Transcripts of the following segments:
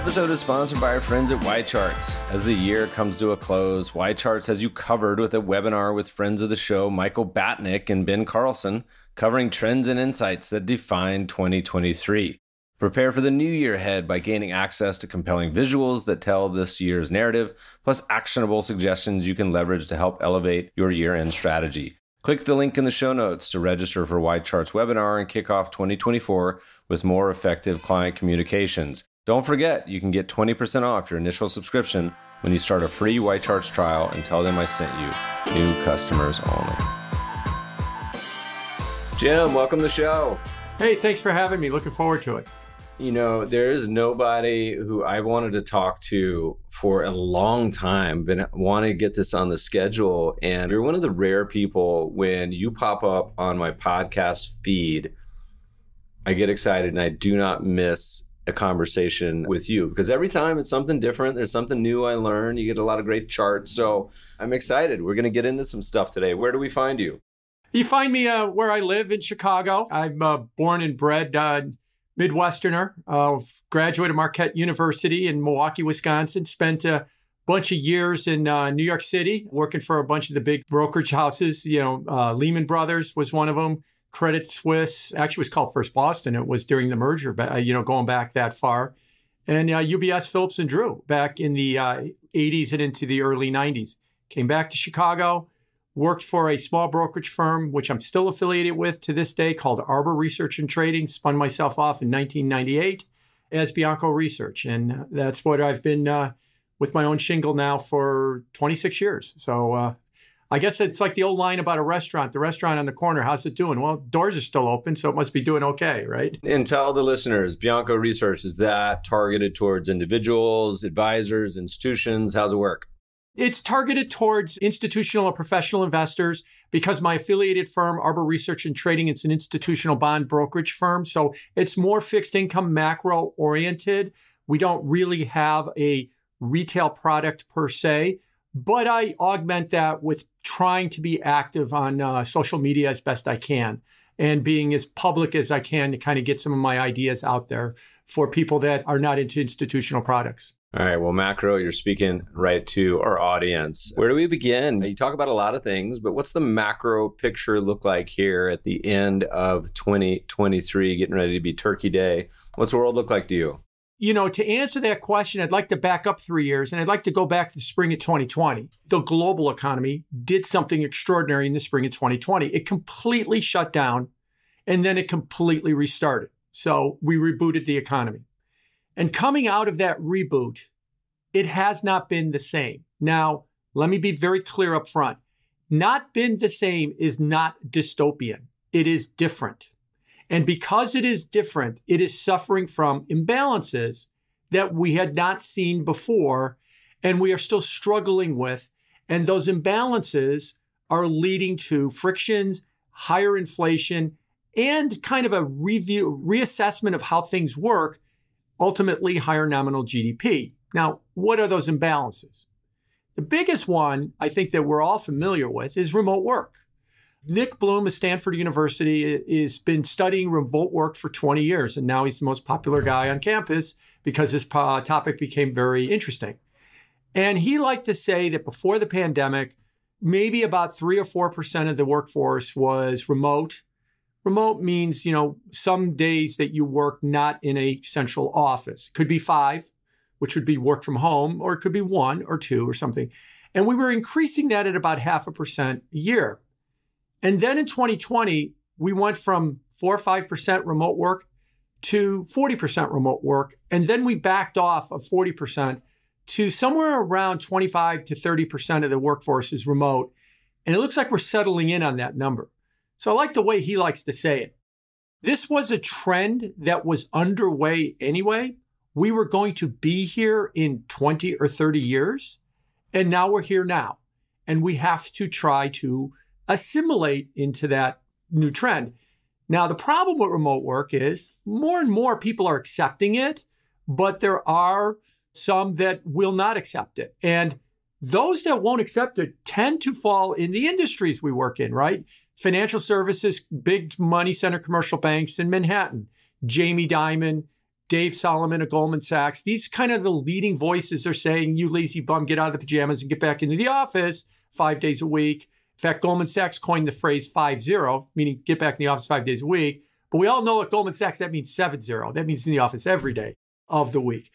Episode is sponsored by our friends at YCharts. As the year comes to a close, YCharts has you covered with a webinar with friends of the show, Michael Batnick and Ben Carlson, covering trends and insights that define 2023. Prepare for the new year ahead by gaining access to compelling visuals that tell this year's narrative, plus actionable suggestions you can leverage to help elevate your year end strategy. Click the link in the show notes to register for YCharts webinar and kick off 2024 with more effective client communications. Don't forget, you can get 20% off your initial subscription when you start a free YCharts trial and tell them I sent you. New customers only. Jim, welcome to the show. Hey, thanks for having me. Looking forward to it. You know, there is nobody who I've wanted to talk to for a long time, been wanting to get this on the schedule. And you're one of the rare people when you pop up on my podcast feed, I get excited and I do not miss a conversation with you because every time it's something different. There's something new I learn. You get a lot of great charts. So I'm excited. We're going to get into some stuff today. Where do we find you? You find me uh, where I live in Chicago. I'm uh, born and bred uh, Midwesterner, uh, graduate of Marquette University in Milwaukee, Wisconsin. Spent a bunch of years in uh, New York City working for a bunch of the big brokerage houses. You know, uh, Lehman Brothers was one of them. Credit Suisse actually was called First Boston. It was during the merger, but you know, going back that far, and uh, UBS, Phillips and Drew back in the uh, 80s and into the early 90s. Came back to Chicago, worked for a small brokerage firm, which I'm still affiliated with to this day, called Arbor Research and Trading. Spun myself off in 1998 as Bianco Research, and that's what I've been uh, with my own shingle now for 26 years. So uh, I guess it's like the old line about a restaurant. The restaurant on the corner, how's it doing? Well, doors are still open, so it must be doing okay, right? And tell the listeners, Bianco Research, is that targeted towards individuals, advisors, institutions? How's it work? It's targeted towards institutional or professional investors because my affiliated firm, Arbor Research and Trading, it's an institutional bond brokerage firm. So it's more fixed income macro oriented. We don't really have a retail product per se, but I augment that with trying to be active on uh, social media as best I can and being as public as I can to kind of get some of my ideas out there for people that are not into institutional products. All right. Well, macro, you're speaking right to our audience. Where do we begin? You talk about a lot of things, but what's the macro picture look like here at the end of 2023, getting ready to be Turkey Day? What's the world look like to you? You know, to answer that question, I'd like to back up three years and I'd like to go back to the spring of 2020. The global economy did something extraordinary in the spring of 2020. It completely shut down and then it completely restarted. So we rebooted the economy. And coming out of that reboot, it has not been the same. Now, let me be very clear up front. Not been the same is not dystopian. It is different. And because it is different, it is suffering from imbalances that we had not seen before and we are still struggling with. And those imbalances are leading to frictions, higher inflation, and kind of a review, reassessment of how things work, ultimately higher nominal GDP. Now, what are those imbalances? The biggest one I think that we're all familiar with is remote work. Nick Bloom of Stanford University has been studying remote work for 20 years, and now he's the most popular guy on campus because this topic became very interesting. And he liked to say that before the pandemic, maybe about three or four percent of the workforce was remote. Remote means, you know, some days that you work not in a central office. It could be five, which would be work from home, or it could be one or two or something. And we were increasing that at about half a percent a year. And then in 2020, we went from 4 or 5% remote work to 40% remote work. And then we backed off of 40% to somewhere around 25 to 30% of the workforce is remote. And it looks like we're settling in on that number. So I like the way he likes to say it. This was a trend that was underway anyway. We were going to be here in 20 or 30 years. And now we're here now. And we have to try to assimilate into that new trend. Now, the problem with remote work is more and more people are accepting it, but there are some that will not accept it. And those that won't accept it tend to fall in the industries we work in, right? Financial services, big money center commercial banks in Manhattan, Jamie Dimon, Dave Solomon of Goldman Sachs, these kind of the leading voices are saying, you lazy bum, get out of the pajamas and get back into the office five days a week. In fact, Goldman Sachs coined the phrase 5 0, meaning get back in the office five days a week. But we all know at Goldman Sachs, that means 7 0. That means in the office every day of the week.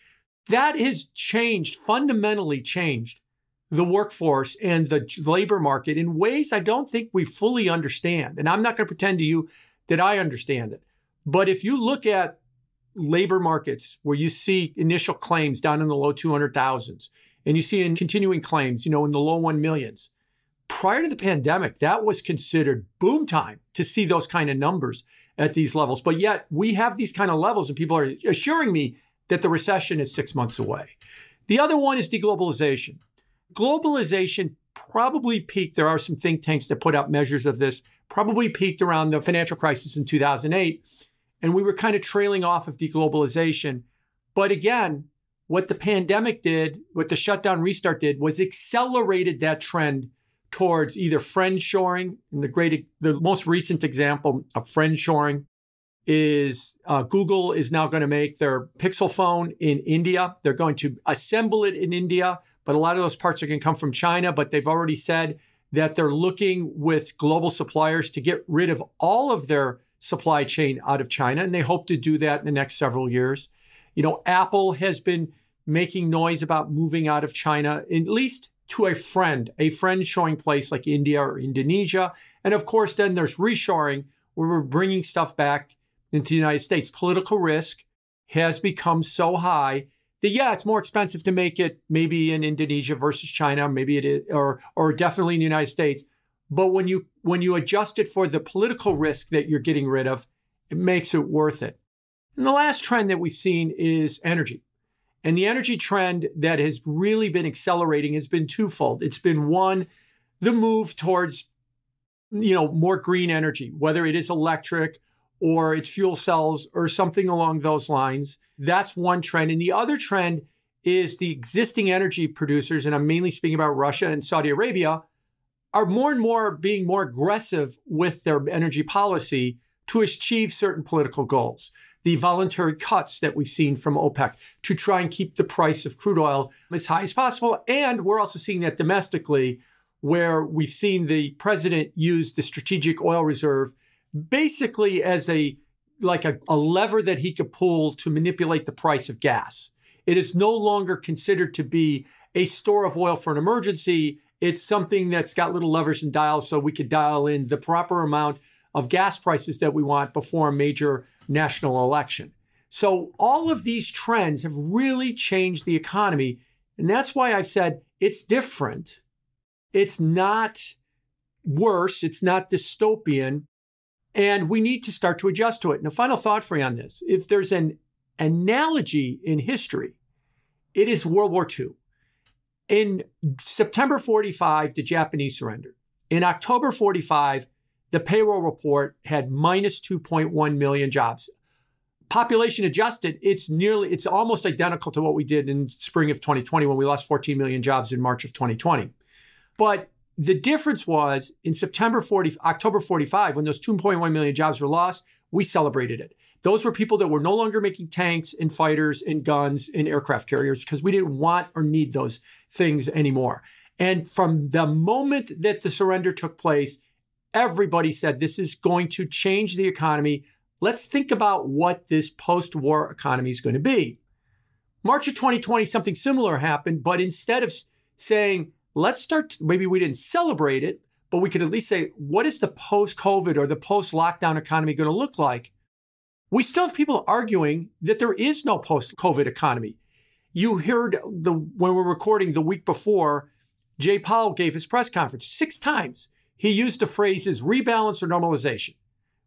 That has changed, fundamentally changed the workforce and the labor market in ways I don't think we fully understand. And I'm not going to pretend to you that I understand it. But if you look at labor markets where you see initial claims down in the low 200,000s and you see in continuing claims, you know, in the low 1 millions, prior to the pandemic, that was considered boom time to see those kind of numbers at these levels. But yet we have these kind of levels and people are assuring me that the recession is six months away. The other one is deglobalization. Globalization probably peaked. There are some think tanks that put out measures of this, probably peaked around the financial crisis in 2008. And we were kind of trailing off of deglobalization. But again, what the pandemic did, what the shutdown restart did, was accelerated that trend towards either friend shoring. And the great, the most recent example of friend shoring is uh, Google is now going to make their Pixel phone in India. They're going to assemble it in India, but a lot of those parts are going to come from China. But they've already said that they're looking with global suppliers to get rid of all of their supply chain out of China, and they hope to do that in the next several years. You know, Apple has been making noise about moving out of China, at least to a friend, a friend shoring place like India or Indonesia. And of course, then there's reshoring, where we're bringing stuff back into the United States. Political risk has become so high that yeah, it's more expensive to make it maybe in Indonesia versus China, maybe it is, or or definitely in the United States. But when you when you adjust it for the political risk that you're getting rid of, it makes it worth it. And the last trend that we've seen is energy. And the energy trend that has really been accelerating has been twofold. It's been one, the move towards you know more green energy, whether it is electric or it's fuel cells or something along those lines. That's one trend. And the other trend is the existing energy producers, and I'm mainly speaking about Russia and Saudi Arabia, are more and more being more aggressive with their energy policy to achieve certain political goals. The voluntary cuts that we've seen from OPEC to try and keep the price of crude oil as high as possible. And we're also seeing that domestically, where we've seen the president use the strategic oil reserve basically as a like a, a lever that he could pull to manipulate the price of gas. It is no longer considered to be a store of oil for an emergency. It's something that's got little levers and dials so we could dial in the proper amount of gas prices that we want before a major national election. So, all of these trends have really changed the economy. And that's why I've said it's different. It's not worse, it's not dystopian, and we need to start to adjust to it. And a final thought for you on this if there's an analogy in history, it is World War II. In September 45, the Japanese surrendered. In October 45, the payroll report had minus 2.1 million jobs. Population adjusted, it's nearly, it's almost identical to what we did in spring of 2020 when we lost 14 million jobs in March of 2020. But the difference was in September 40, October 45, when those 2.1 million jobs were lost, we celebrated it. Those were people that were no longer making tanks and fighters and guns and aircraft carriers because we didn't want or need those things anymore. And from the moment that the surrender took place, everybody said this is going to change the economy. Let's think about what this post war economy is going to be. March of 2020, something similar happened, but instead of saying, let's start, maybe we didn't celebrate it, but we could at least say, what is the post COVID or the post lockdown economy going to look like? We still have people arguing that there is no post COVID economy. You heard the when we're recording the week before, Jay Powell gave his press conference six times. He used the phrases rebalance or normalization.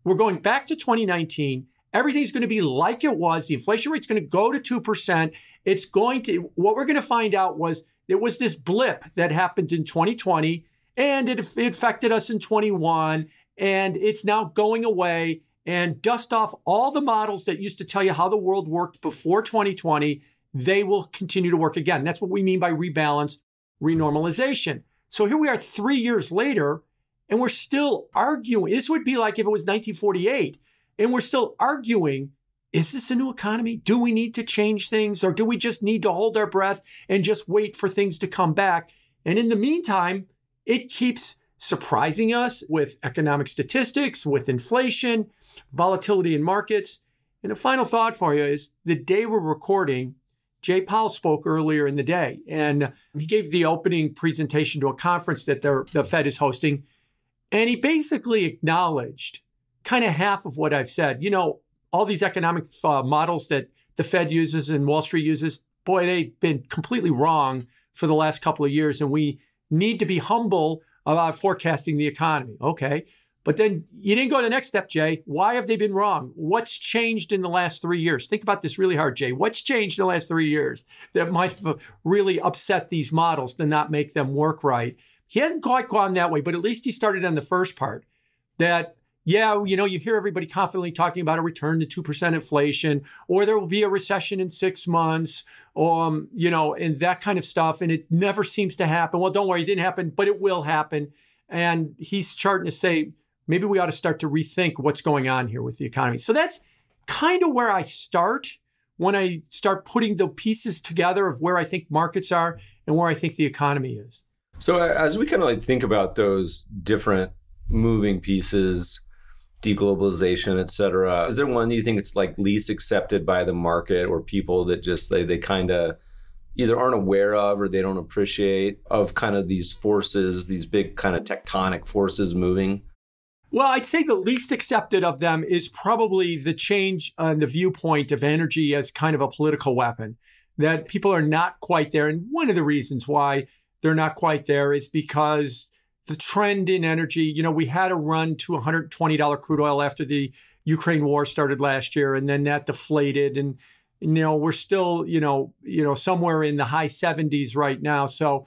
We're going back to 2019. Everything's going to be like it was. The inflation rate's going to go to 2%. It's going to, what we're going to find out was it was this blip that happened in 2020 and it, it affected us in 21 and it's now going away and dust off all the models that used to tell you how the world worked before 2020 they will continue to work again that's what we mean by rebalance renormalization so here we are 3 years later and we're still arguing this would be like if it was 1948 and we're still arguing is this a new economy? Do we need to change things or do we just need to hold our breath and just wait for things to come back? And in the meantime, it keeps surprising us with economic statistics, with inflation, volatility in markets. And a final thought for you is the day we're recording, Jay Powell spoke earlier in the day, and he gave the opening presentation to a conference that the Fed is hosting. And he basically acknowledged kind of half of what I've said. You know, all these economic uh, models that the Fed uses and Wall Street uses, boy, they've been completely wrong for the last couple of years. And we need to be humble about forecasting the economy. Okay. But then you didn't go to the next step, Jay. Why have they been wrong? What's changed in the last three years? Think about this really hard, Jay. What's changed in the last three years that might have really upset these models to not make them work right? He hasn't quite gone that way, but at least he started on the first part that yeah, you know, you hear everybody confidently talking about a return to 2% inflation, or there will be a recession in six months, um, you know, and that kind of stuff. And it never seems to happen. Well, don't worry, it didn't happen, but it will happen. And he's starting to say, maybe we ought to start to rethink what's going on here with the economy. So that's kind of where I start when I start putting the pieces together of where I think markets are and where I think the economy is. So as we kind of like think about those different moving pieces, deglobalization, et cetera. Is there one you think it's like least accepted by the market or people that just they, they kind of either aren't aware of or they don't appreciate of kind of these forces, these big kind of tectonic forces moving? Well, I'd say the least accepted of them is probably the change on the viewpoint of energy as kind of a political weapon, that people are not quite there. And one of the reasons why they're not quite there is because the trend in energy, you know, we had a run to $120 crude oil after the Ukraine war started last year, and then that deflated. And, you know, we're still, you know, you know, somewhere in the high 70s right now. So,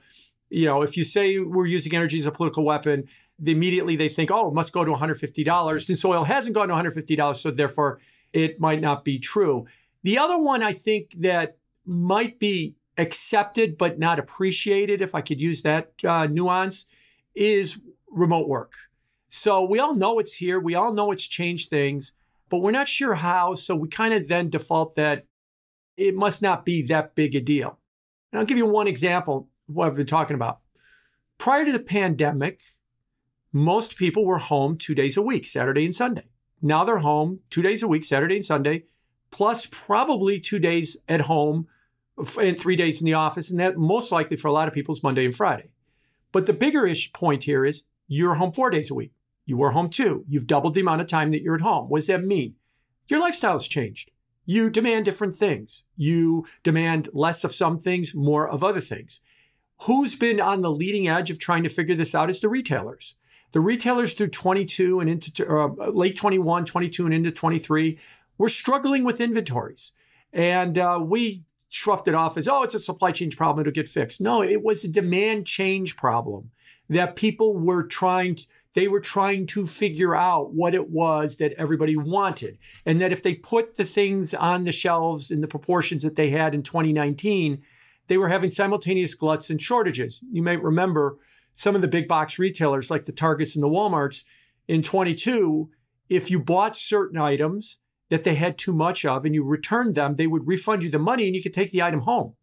you know, if you say we're using energy as a political weapon, immediately they think, oh, it must go to $150. Since oil hasn't gone to $150, so therefore it might not be true. The other one I think that might be accepted but not appreciated, if I could use that uh, nuance, is remote work. So we all know it's here. We all know it's changed things, but we're not sure how. So we kind of then default that it must not be that big a deal. And I'll give you one example of what I've been talking about. Prior to the pandemic, most people were home two days a week, Saturday and Sunday. Now they're home two days a week, Saturday and Sunday, plus probably two days at home and three days in the office. And that most likely for a lot of people is Monday and Friday. But the bigger ish point here is you're home four days a week. You were home two. You've doubled the amount of time that you're at home. What does that mean? Your lifestyle has changed. You demand different things. You demand less of some things, more of other things. Who's been on the leading edge of trying to figure this out is the retailers. The retailers through 22 and into uh, late 21, 22 and into 23 were struggling with inventories. And uh, we shrugged it off as, oh, it's a supply chain problem, it'll get fixed. No, it was a demand change problem that people were trying to, they were trying to figure out what it was that everybody wanted. And that if they put the things on the shelves in the proportions that they had in 2019, they were having simultaneous gluts and shortages. You may remember some of the big box retailers like the Targets and the Walmarts in 22, if you bought certain items that they had too much of and you returned them, they would refund you the money and you could take the item home.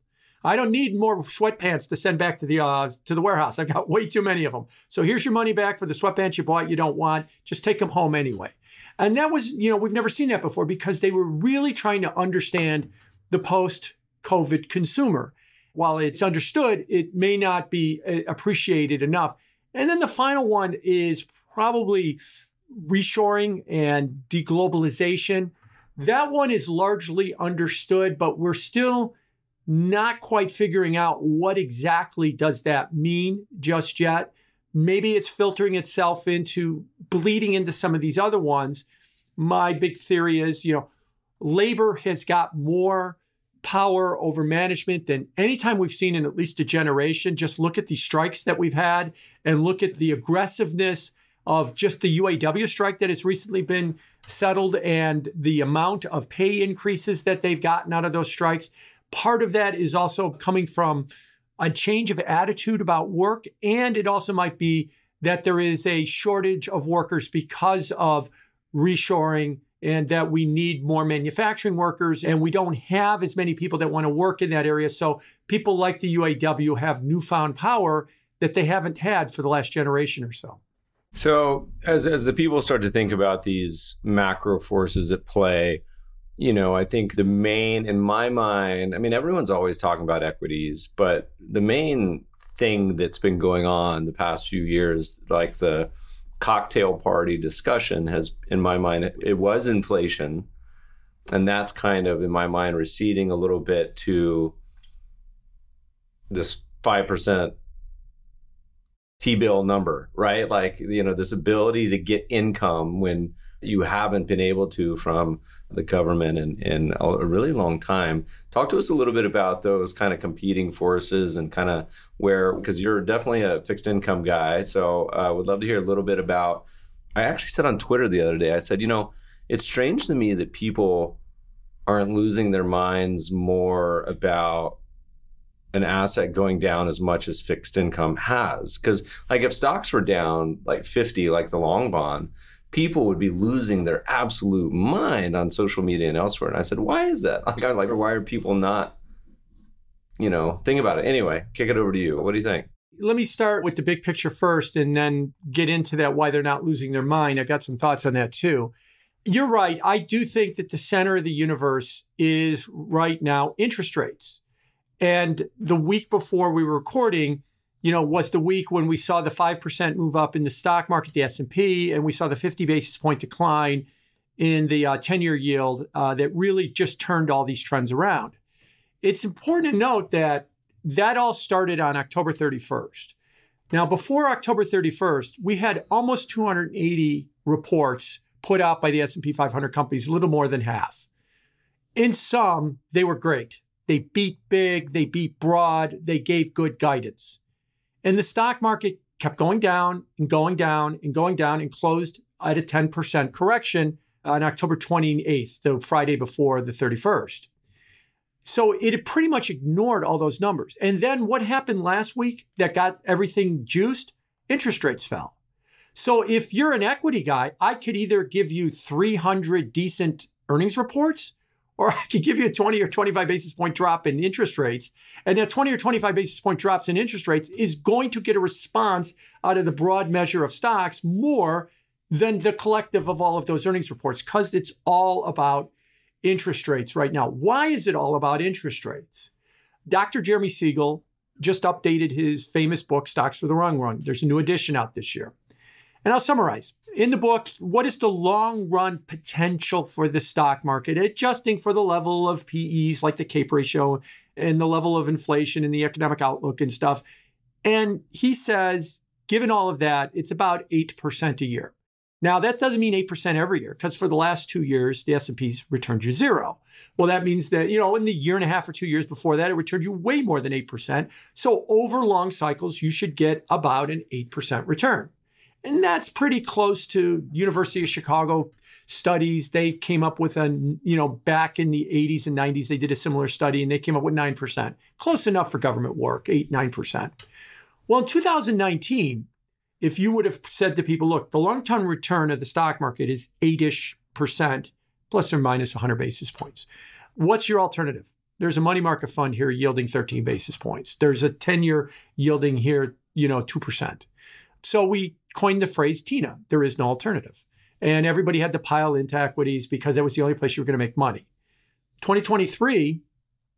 I don't need more sweatpants to send back to the uh, to the warehouse. I've got way too many of them. So here's your money back for the sweatpants you bought you don't want. Just take them home anyway. And that was, you know, we've never seen that before because they were really trying to understand the post-COVID consumer. While it's understood, it may not be uh, appreciated enough. And then the final one is probably reshoring and deglobalization. That one is largely understood, but we're still not quite figuring out what exactly does that mean just yet. Maybe it's filtering itself into bleeding into some of these other ones. My big theory is, you know, labor has got more power over management than any time we've seen in at least a generation. Just look at the strikes that we've had and look at the aggressiveness of just the UAW strike that has recently been settled and the amount of pay increases that they've gotten out of those strikes. Part of that is also coming from a change of attitude about work. And it also might be that there is a shortage of workers because of reshoring and that we need more manufacturing workers and we don't have as many people that want to work in that area. So people like the UAW have newfound power that they haven't had for the last generation or so. So as as the people start to think about these macro forces at play, you know, I think the main in my mind, I mean everyone's always talking about equities, but the main thing that's been going on the past few years like the cocktail party discussion has, in my mind, it was inflation. And that's kind of, in my mind, receding a little bit to this 5% T bill number, right? Like, you know, this ability to get income when you haven't been able to from the government in, in a really long time. Talk to us a little bit about those kind of competing forces and kind of where, because you're definitely a fixed income guy. So I uh, would love to hear a little bit about. I actually said on Twitter the other day, I said, you know, it's strange to me that people aren't losing their minds more about an asset going down as much as fixed income has. Because, like, if stocks were down like 50, like the long bond, people would be losing their absolute mind on social media and elsewhere. And I said, why is that? Like, like, why are people not, you know, think about it. Anyway, kick it over to you. What do you think? Let me start with the big picture first and then get into that why they're not losing their mind. I got some thoughts on that too. You're right. I do think that the center of the universe is right now interest rates. And the week before we were recording, you know, was the week when we saw the 5% move up in the stock market, the S&P, and we saw the 50 basis point decline in the 10-year uh, yield uh, that really just turned all these trends around. It's important to note that that all started on October 31st. Now, before October 31st, we had almost 280 reports put out by the S&P 500 companies, a little more than half. In some, they were great. They beat big, they beat broad, they gave good guidance. And the stock market kept going down and going down and going down and closed at a 10% correction on October 28th, the Friday before the 31st. So it pretty much ignored all those numbers. And then what happened last week that got everything juiced? Interest rates fell. So if you're an equity guy, I could either give you 300 decent earnings reports or I could give you a 20 or 25 basis point drop in interest rates. And that 20 or 25 basis point drops in interest rates is going to get a response out of the broad measure of stocks more than the collective of all of those earnings reports because it's all about interest rates right now. Why is it all about interest rates? Dr. Jeremy Siegel just updated his famous book, Stocks for the Long Run. There's a new edition out this year. And I'll summarize. In the book, what is the long run potential for the stock market, adjusting for the level of PEs like the CAPE ratio and the level of inflation and the economic outlook and stuff. And he says, given all of that, it's about 8% a year. Now, that doesn't mean 8% every year because for the last two years, the S&P's returned you zero. Well, that means that, you know, in the year and a half or two years before that, it returned you way more than 8%. So over long cycles, you should get about an 8% return. And that's pretty close to University of Chicago studies. They came up with a, you know, back in the 80s and 90s, they did a similar study and they came up with 9%. Close enough for government work, 8, 9%. Well, in 2019, if you would have said to people, look, the long term return of the stock market is 8 ish percent, plus or minus 100 basis points. What's your alternative? There's a money market fund here yielding 13 basis points. There's a 10 year yielding here, you know, 2%. So we coined the phrase TINA. There is no alternative. And everybody had to pile into equities because that was the only place you were going to make money. 2023,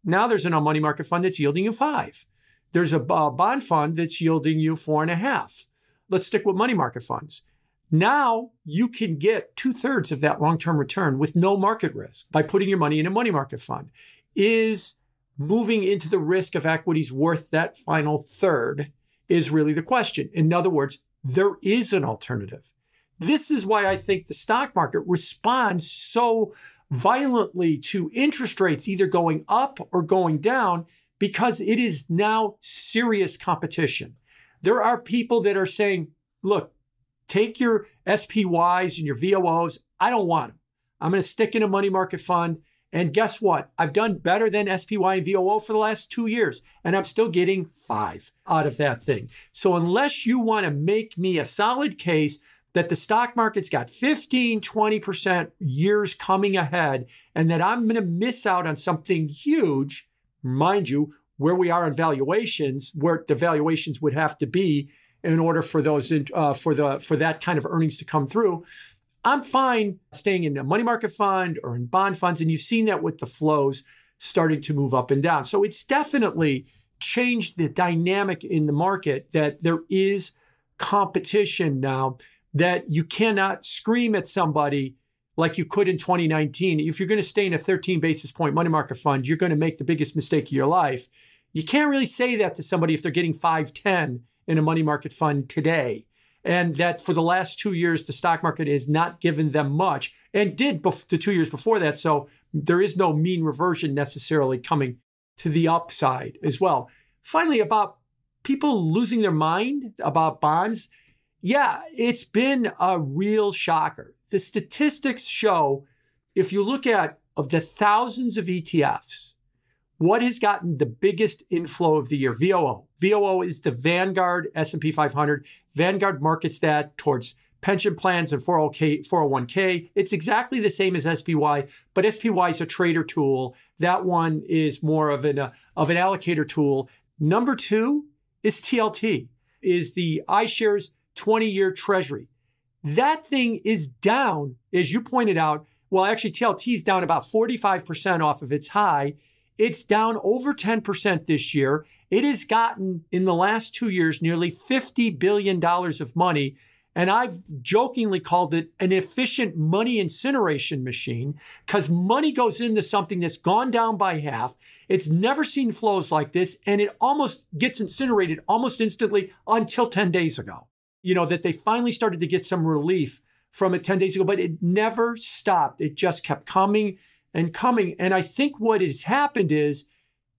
now there's a money market fund that's yielding you five. There's a bond fund that's yielding you four and a half. Let's stick with money market funds. Now you can get two thirds of that long term return with no market risk by putting your money in a money market fund. Is moving into the risk of equities worth that final third? Is really the question. In other words, there is an alternative. This is why I think the stock market responds so violently to interest rates either going up or going down because it is now serious competition. There are people that are saying, look, take your SPYs and your VOOs. I don't want them. I'm going to stick in a money market fund and guess what? I've done better than SPY and VOO for the last two years, and I'm still getting five out of that thing. So, unless you want to make me a solid case that the stock market's got 15, 20% years coming ahead, and that I'm going to miss out on something huge, mind you, where we are in valuations, where the valuations would have to be in order for those uh, for the for that kind of earnings to come through. I'm fine staying in a money market fund or in bond funds, and you've seen that with the flows starting to move up and down. So it's definitely changed the dynamic in the market that there is competition now that you cannot scream at somebody like you could in 2019. If you're going to stay in a 13 basis point money market fund, you're going to make the biggest mistake of your life. You can't really say that to somebody if they're getting 510 in a money market fund today. And that for the last two years, the stock market has not given them much and did bef- the two years before that. So there is no mean reversion necessarily coming to the upside as well. Finally, about people losing their mind about bonds. Yeah, it's been a real shocker. The statistics show if you look at of the thousands of ETFs, what has gotten the biggest inflow of the year? VOO. VOO is the Vanguard S&P 500. Vanguard markets that towards pension plans and 401k. It's exactly the same as SPY, but SPY is a trader tool. That one is more of an uh, of an allocator tool. Number two is TLT, is the iShares 20-year Treasury. That thing is down, as you pointed out. Well, actually, TLT is down about 45% off of its high. It's down over 10% this year. It has gotten, in the last two years, nearly $50 billion of money and I've jokingly called it an efficient money incineration machine because money goes into something that's gone down by half. It's never seen flows like this, and it almost gets incinerated almost instantly until 10 days ago. You know, that they finally started to get some relief from it 10 days ago, but it never stopped. It just kept coming and coming. And I think what has happened is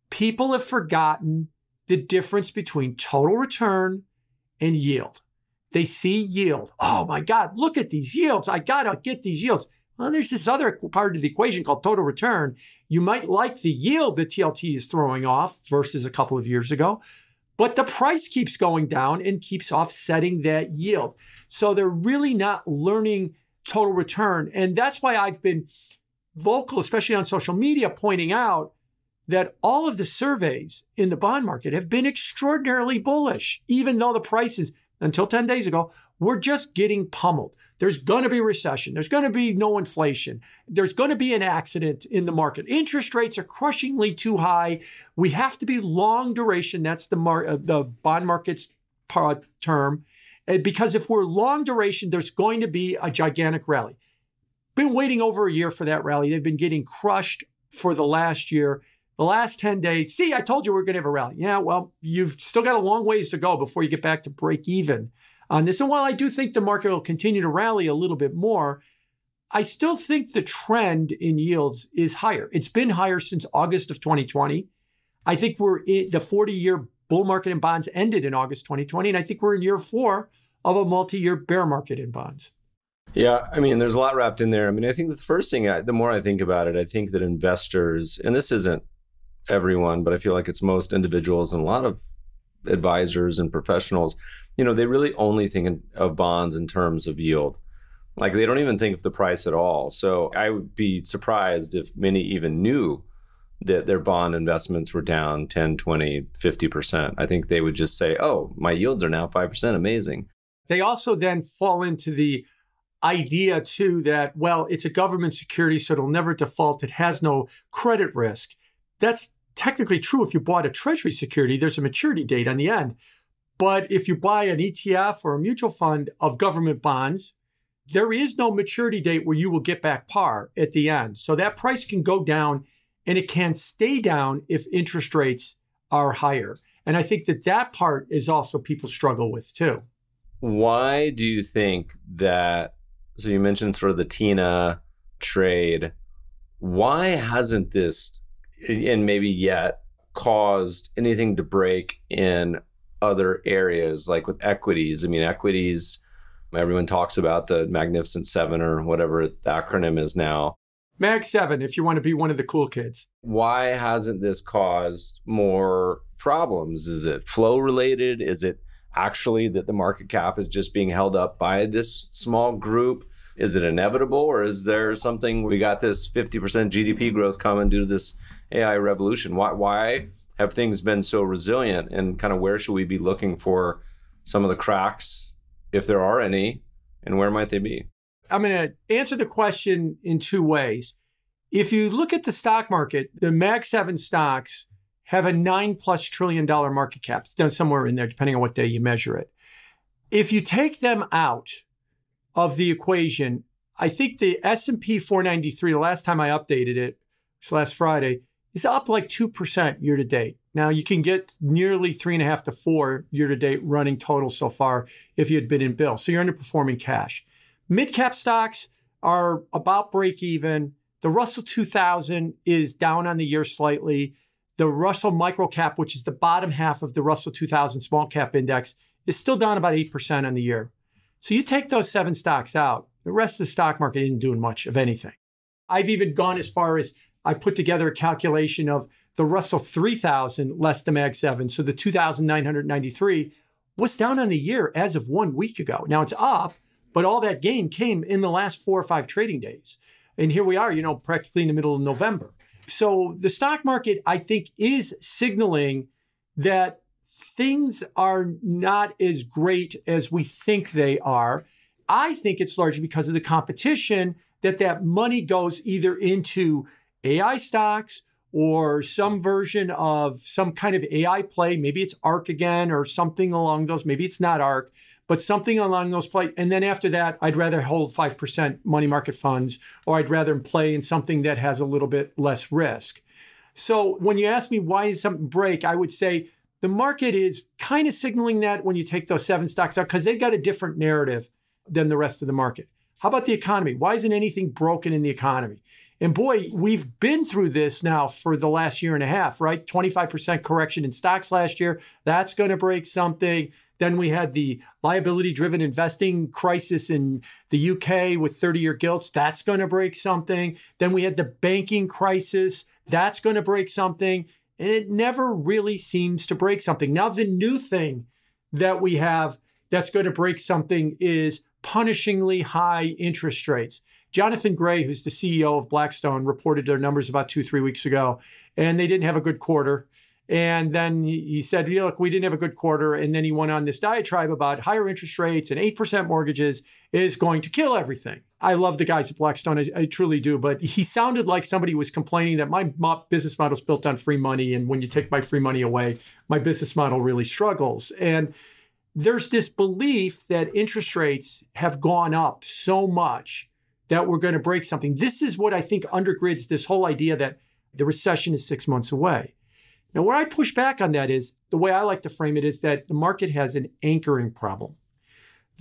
people have forgotten the difference between total return and yield. They see yield. Oh my God, look at these yields. I got to get these yields. Well, there's this other part of the equation called total return. You might like the yield that TLT is throwing off versus a couple of years ago, but the price keeps going down and keeps offsetting that yield. So they're really not learning total return. And that's why I've been vocal, especially on social media, pointing out that all of the surveys in the bond market have been extraordinarily bullish, even though the prices until 10 days ago, we're just getting pummeled. There's going to be recession. There's going to be no inflation. There's going to be an accident in the market. Interest rates are crushingly too high. We have to be long duration. That's the mar- uh, the bond market's term. Because if we're long duration, there's going to be a gigantic rally. Been waiting over a year for that rally. They've been getting crushed for the last year the last 10 days, see, I told you we are going to have a rally. Yeah, well, you've still got a long ways to go before you get back to break even on this. And while I do think the market will continue to rally a little bit more, I still think the trend in yields is higher. It's been higher since August of 2020. I think we're in the 40 year bull market in bonds ended in August 2020. And I think we're in year four of a multi year bear market in bonds. Yeah, I mean, there's a lot wrapped in there. I mean, I think the first thing, I, the more I think about it, I think that investors, and this isn't everyone, but I feel like it's most individuals and a lot of advisors and professionals. You know, they really only think of bonds in terms of yield. Like they don't even think of the price at all. So I would be surprised if many even knew that their bond investments were down 10, 20, 50%. I think they would just say, oh, my yields are now 5%. Amazing. They also then fall into the idea, too, that, well, it's a government security, so it'll never default. It has no credit risk. That's technically true if you bought a treasury security, there's a maturity date on the end. But if you buy an ETF or a mutual fund of government bonds, there is no maturity date where you will get back par at the end. So that price can go down and it can stay down if interest rates are higher. And I think that that part is also people struggle with too. Why do you think that? So you mentioned sort of the TINA trade. Why hasn't this and maybe yet caused anything to break in other areas like with equities. I mean, equities, everyone talks about the Magnificent Seven or whatever the acronym is now. Mag 7, if you want to be one of the cool kids. Why hasn't this caused more problems? Is it flow related? Is it actually that the market cap is just being held up by this small group? Is it inevitable or is there something we got this 50% GDP growth coming due to this AI revolution? Why why have things been so resilient and kind of where should we be looking for some of the cracks if there are any and where might they be? I'm going to answer the question in two ways. If you look at the stock market, the Mag 7 stocks have a 9 plus trillion dollar market cap, somewhere in there depending on what day you measure it. If you take them out of the equation, I think the S&P 493 the last time I updated it, last Friday, is up like 2% year to date. Now you can get nearly three and a half to four year to date running total so far if you had been in bill. So you're underperforming cash. Mid cap stocks are about break even. The Russell 2000 is down on the year slightly. The Russell Microcap, which is the bottom half of the Russell 2000 small cap index, is still down about 8% on the year. So you take those seven stocks out, the rest of the stock market isn't doing much of anything. I've even gone as far as I put together a calculation of the Russell 3000 less the Mag 7. So the 2,993 was down on the year as of one week ago. Now it's up, but all that gain came in the last four or five trading days. And here we are, you know, practically in the middle of November. So the stock market, I think, is signaling that things are not as great as we think they are. I think it's largely because of the competition that that money goes either into AI stocks or some version of some kind of AI play. Maybe it's ARK again or something along those. Maybe it's not ARK, but something along those play. And then after that, I'd rather hold 5% money market funds or I'd rather play in something that has a little bit less risk. So when you ask me why is something break, I would say the market is kind of signaling that when you take those seven stocks out because they've got a different narrative than the rest of the market. How about the economy? Why isn't anything broken in the economy? And boy, we've been through this now for the last year and a half, right? 25% correction in stocks last year. That's going to break something. Then we had the liability driven investing crisis in the UK with 30 year gilts. That's going to break something. Then we had the banking crisis. That's going to break something. And it never really seems to break something. Now, the new thing that we have that's going to break something is punishingly high interest rates. Jonathan Gray, who's the CEO of Blackstone, reported their numbers about two, three weeks ago, and they didn't have a good quarter. And then he said, look, we didn't have a good quarter. And then he went on this diatribe about higher interest rates and 8% mortgages is going to kill everything. I love the guys at Blackstone. I, I truly do. But he sounded like somebody was complaining that my business model is built on free money. And when you take my free money away, my business model really struggles. And there's this belief that interest rates have gone up so much that we're going to break something. This is what I think undergirds this whole idea that the recession is six months away. Now, where I push back on that is the way I like to frame it is that the market has an anchoring problem.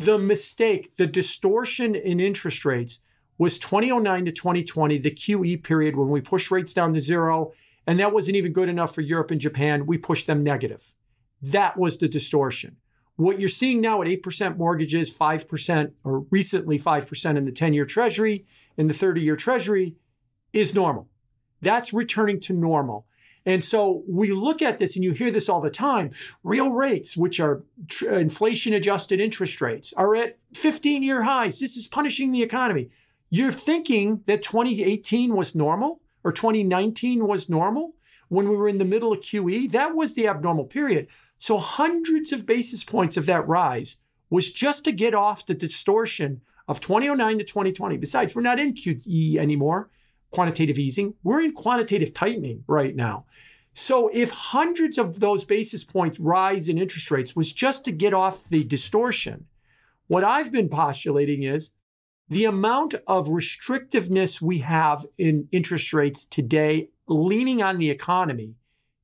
The mistake, the distortion in interest rates was 2009 to 2020, the QE period when we pushed rates down to zero. And that wasn't even good enough for Europe and Japan. We pushed them negative. That was the distortion. What you're seeing now at 8% mortgages, 5%, or recently 5% in the 10 year treasury, in the 30 year treasury, is normal. That's returning to normal. And so we look at this and you hear this all the time. Real rates, which are tr- uh, inflation adjusted interest rates, are at 15 year highs. This is punishing the economy. You're thinking that 2018 was normal or 2019 was normal when we were in the middle of QE. That was the abnormal period. So hundreds of basis points of that rise was just to get off the distortion of 2009 to 2020. Besides, we're not in QE anymore, quantitative easing. We're in quantitative tightening right now. So if hundreds of those basis points rise in interest rates was just to get off the distortion, what I've been postulating is the amount of restrictiveness we have in interest rates today leaning on the economy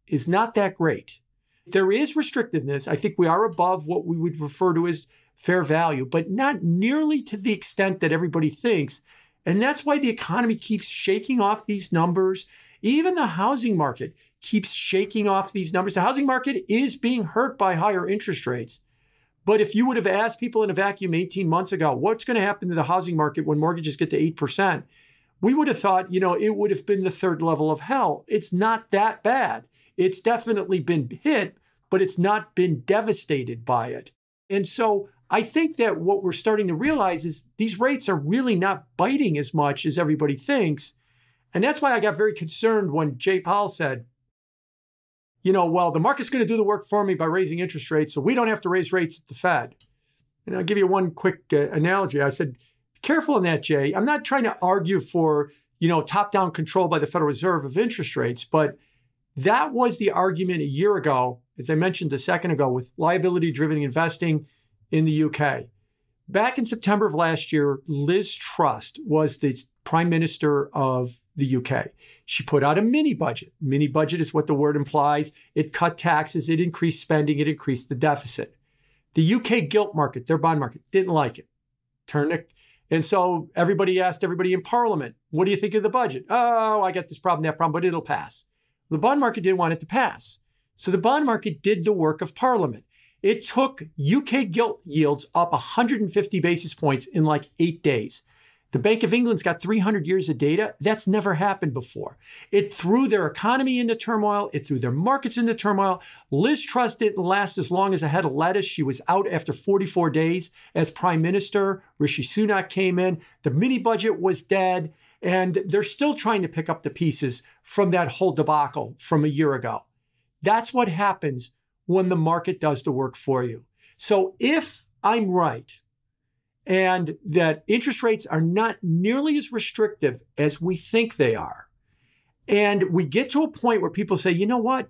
is not that great. There is restrictiveness. I think we are above what we would refer to as fair value, but not nearly to the extent that everybody thinks. And that's why the economy keeps shaking off these numbers. Even the housing market keeps shaking off these numbers. The housing market is being hurt by higher interest rates. But if you would have asked people in a vacuum 18 months ago, what's going to happen to the housing market when mortgages get to 8%, we would have thought, you know, it would have been the third level of hell. It's not that bad. It's definitely been hit, but it's not been devastated by it. And so I think that what we're starting to realize is these rates are really not biting as much as everybody thinks. And that's why I got very concerned when Jay Powell said, you know, well, the market's going to do the work for me by raising interest rates, so we don't have to raise rates at the Fed. And I'll give you one quick uh, analogy. I said, careful in that, Jay. I'm not trying to argue for, you know, top-down control by the Federal Reserve of interest rates, but that was the argument a year ago, as I mentioned a second ago, with liability-driven investing in the UK. Back in September of last year, Liz Truss was the prime minister of the UK. She put out a mini budget. Mini budget is what the word implies. It cut taxes, it increased spending, it increased the deficit. The UK gilt market, their bond market, didn't like it. Turned it. And so everybody asked everybody in Parliament, what do you think of the budget? Oh, I got this problem, that problem, but it'll pass. The bond market didn't want it to pass. So the bond market did the work of Parliament. It took UK gilt yields up 150 basis points in like eight days. The Bank of England's got 300 years of data. That's never happened before. It threw their economy into turmoil. It threw their markets into turmoil. Liz Truss didn't last as long as a head of lettuce. She was out after 44 days as prime minister. Rishi Sunak came in. The mini budget was dead. And they're still trying to pick up the pieces from that whole debacle from a year ago. That's what happens when the market does the work for you. So if I'm right, and that interest rates are not nearly as restrictive as we think they are, and we get to a point where people say, you know what,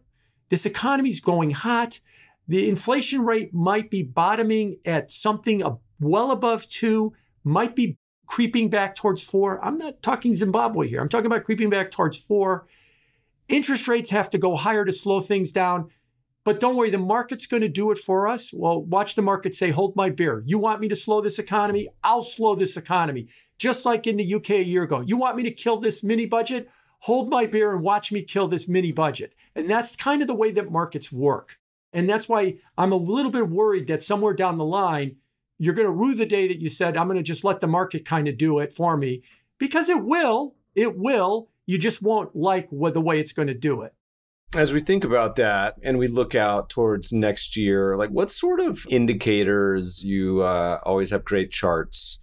this economy's going hot. The inflation rate might be bottoming at something well above two, might be creeping back towards four. I'm not talking Zimbabwe here. I'm talking about creeping back towards four. Interest rates have to go higher to slow things down. But don't worry, the market's going to do it for us. Well, watch the market say, hold my beer. You want me to slow this economy? I'll slow this economy. Just like in the UK a year ago. You want me to kill this mini budget? Hold my beer and watch me kill this mini budget. And that's kind of the way that markets work. And that's why I'm a little bit worried that somewhere down the line, you're going to rue the day that you said, I'm going to just let the market kind of do it for me. Because it will. It will. You just won't like the way it's going to do it. As we think about that and we look out towards next year, like what sort of indicators you uh, always have great charts?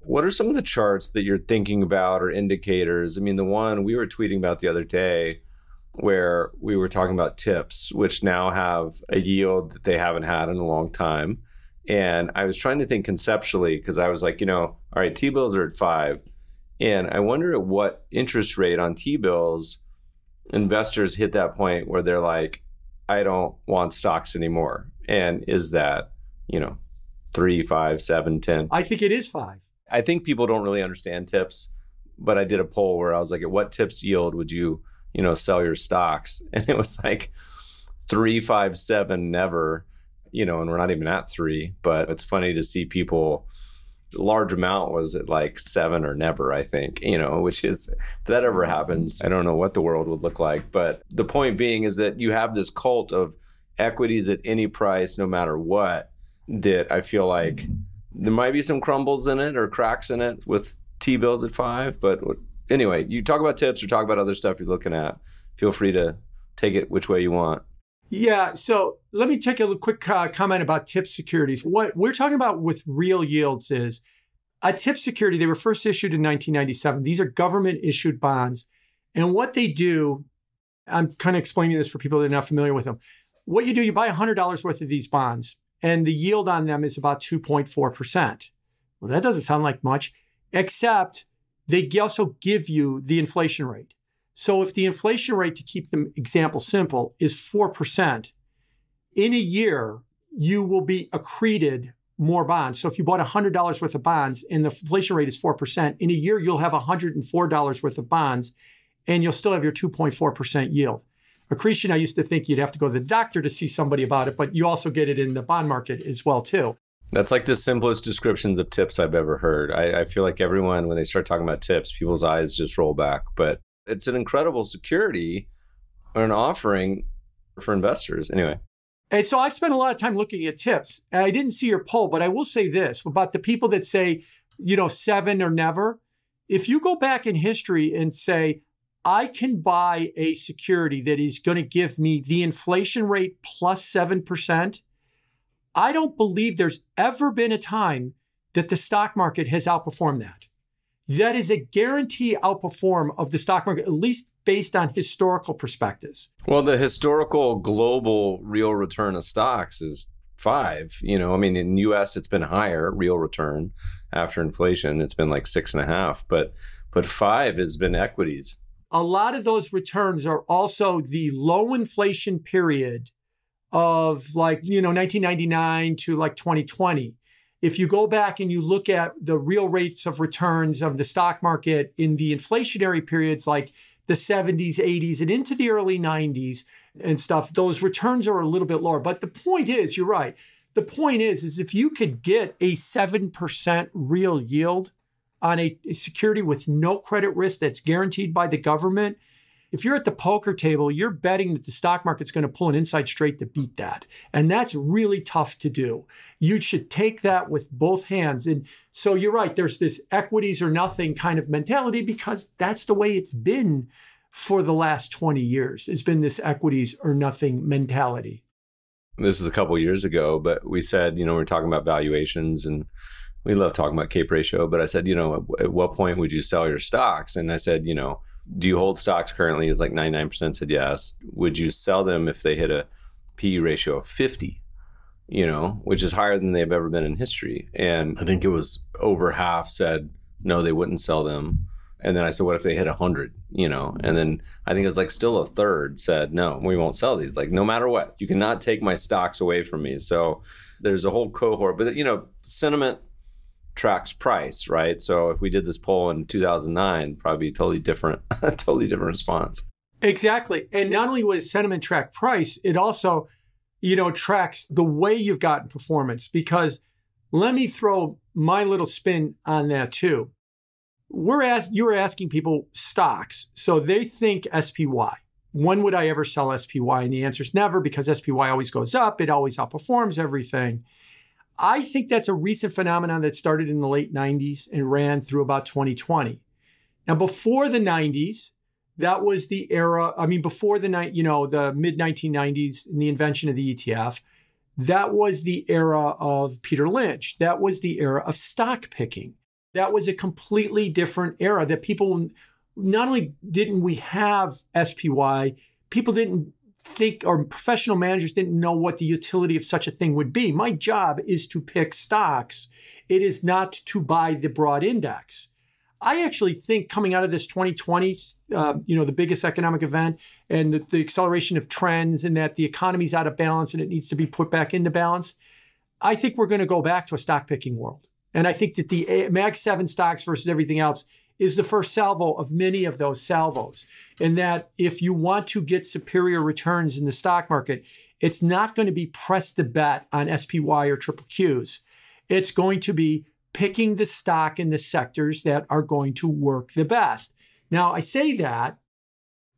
What are some of the charts that you're thinking about or indicators? I mean, the one we were tweeting about the other day where we were talking about tips, which now have a yield that they haven't had in a long time. And I was trying to think conceptually because I was like, you know, all right, T bills are at five. And I wonder at what interest rate on T bills investors hit that point where they're like, I don't want stocks anymore. And is that, you know, three, five, seven, ten? I think it is five. I think people don't really understand tips, but I did a poll where I was like, at what tips yield would you, you know, sell your stocks? And it was like three, five, seven, never, you know, and we're not even at three, but it's funny to see people large amount was at like seven or never, I think, you know, which is, if that ever mm-hmm. happens, I don't know what the world would look like. But the point being is that you have this cult of equities at any price, no matter what, that I feel like there might be some crumbles in it or cracks in it with T bills at five. But anyway, you talk about tips or talk about other stuff you're looking at. Feel free to take it which way you want. Yeah. So let me take a quick uh, comment about tip securities. What we're talking about with real yields is a tip security. They were first issued in 1997. These are government issued bonds. And what they do, I'm kind of explaining this for people that are not familiar with them. What you do, you buy $100 worth of these bonds, and the yield on them is about 2.4%. Well, that doesn't sound like much, except they also give you the inflation rate. So if the inflation rate, to keep the example simple, is 4%, in a year, you will be accreted more bonds. So if you bought $100 worth of bonds and the inflation rate is 4%, in a year, you'll have $104 worth of bonds and you'll still have your 2.4% yield. Accretion, I used to think you'd have to go to the doctor to see somebody about it, but you also get it in the bond market as well, too. That's like the simplest descriptions of tips I've ever heard. I, I, feel like everyone, when they start talking about tips, people's eyes just roll back. But it's an incredible security or an offering for investors. Anyway. And so I've spent a lot of time looking at tips. And I didn't see your poll, but I will say this about the people that say, you know, seven or never. If you go back in history and say, I can buy a security that is going to give me the inflation rate plus 7%. I don't believe there's ever been a time that the stock market has outperformed that. That is a guarantee outperform of the stock market, at least based on historical perspectives. Well, the historical global real return of stocks is five. You know, I mean, in U.S. it's been higher real return after inflation. It's been like six and a half, but but five has been equities. A lot of those returns are also the low inflation period of like you know 1999 to like 2020 if you go back and you look at the real rates of returns of the stock market in the inflationary periods like the 70s 80s and into the early 90s and stuff those returns are a little bit lower. But the point is you're right. The point is is if you could get a 7% real yield on a, security with no credit risk that's guaranteed by the government if you're at the poker table, you're betting that the stock market's going to pull an inside straight to beat that. And that's really tough to do. You should take that with both hands. And so you're right, there's this equities or nothing kind of mentality because that's the way it's been for the last 20 years. It's been this equities or nothing mentality. This is a couple years ago, but we said, you know, we are talking about valuations and we love talking about CAPE ratio, but I said, you know, at what point would you sell your stocks? And I said, you know, do you hold stocks currently? Is like 99% said yes. Would you sell them if they hit a PE ratio of 50? You know, which is higher than they've ever been in history. And I think it was over half said no, they wouldn't sell them. And then I said, what if they hit 100? You know, and then I think it was like still a third said, no, we won't sell these. Like, no matter what, you cannot take my stocks away from me. So there's a whole cohort, but you know, sentiment tracks price, right? So if we did this poll in 2009, probably totally different, totally different response. Exactly. And not only was sentiment track price, it also, you know, tracks the way you've gotten performance because let me throw my little spin on that too. We're ask, you were asking people stocks. So they think SPY. When would I ever sell SPY? And the answer is never because SPY always goes up. It always outperforms everything. I think that's a recent phenomenon that started in the late 90s and ran through about 2020. Now, before the 90s, that was the era. I mean, before the night, you know, the mid 1990s and the invention of the ETF, that was the era of Peter Lynch. That was the era of stock picking. That was a completely different era that people not only didn't we have SPY, people didn't think or professional managers didn't know what the utility of such a thing would be. My job is to pick stocks. It is not to buy the broad index. I actually think coming out of this 2020, uh, you know, the biggest economic event and the, the acceleration of trends and that the economy's out of balance and it needs to be put back into balance, I think we're going to go back to a stock picking world. And I think that the Mag 7 stocks versus everything else is the first salvo of many of those salvos. And that if you want to get superior returns in the stock market, it's not going to be press the bet on SPY or triple Qs. It's going to be picking the stock in the sectors that are going to work the best. Now, I say that,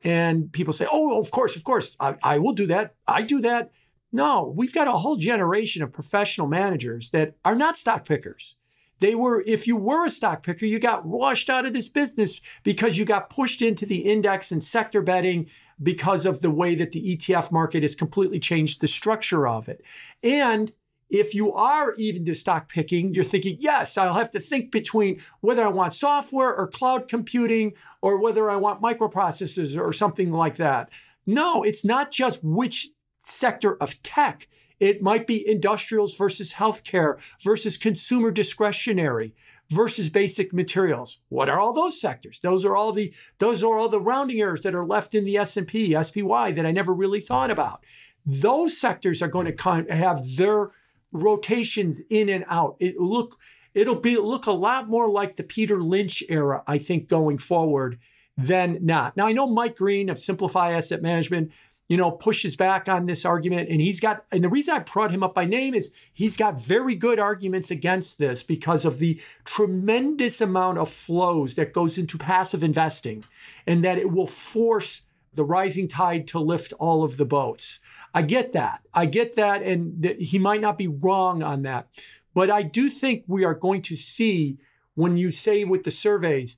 and people say, oh, of course, of course, I, I will do that. I do that. No, we've got a whole generation of professional managers that are not stock pickers. They were, if you were a stock picker, you got washed out of this business because you got pushed into the index and sector betting because of the way that the ETF market has completely changed the structure of it. And if you are even to stock picking, you're thinking, yes, I'll have to think between whether I want software or cloud computing or whether I want microprocessors or something like that. No, it's not just which sector of tech it might be industrials versus healthcare versus consumer discretionary versus basic materials. What are all those sectors? Those are all the those are all the rounding errors that are left in the S&P, SPY that I never really thought about. Those sectors are going to have their rotations in and out. It look it'll be look a lot more like the Peter Lynch era, I think, going forward than not. Now I know Mike Green of Simplify Asset Management you know, pushes back on this argument. And he's got, and the reason I brought him up by name is he's got very good arguments against this because of the tremendous amount of flows that goes into passive investing and that it will force the rising tide to lift all of the boats. I get that. I get that. And th- he might not be wrong on that. But I do think we are going to see when you say with the surveys,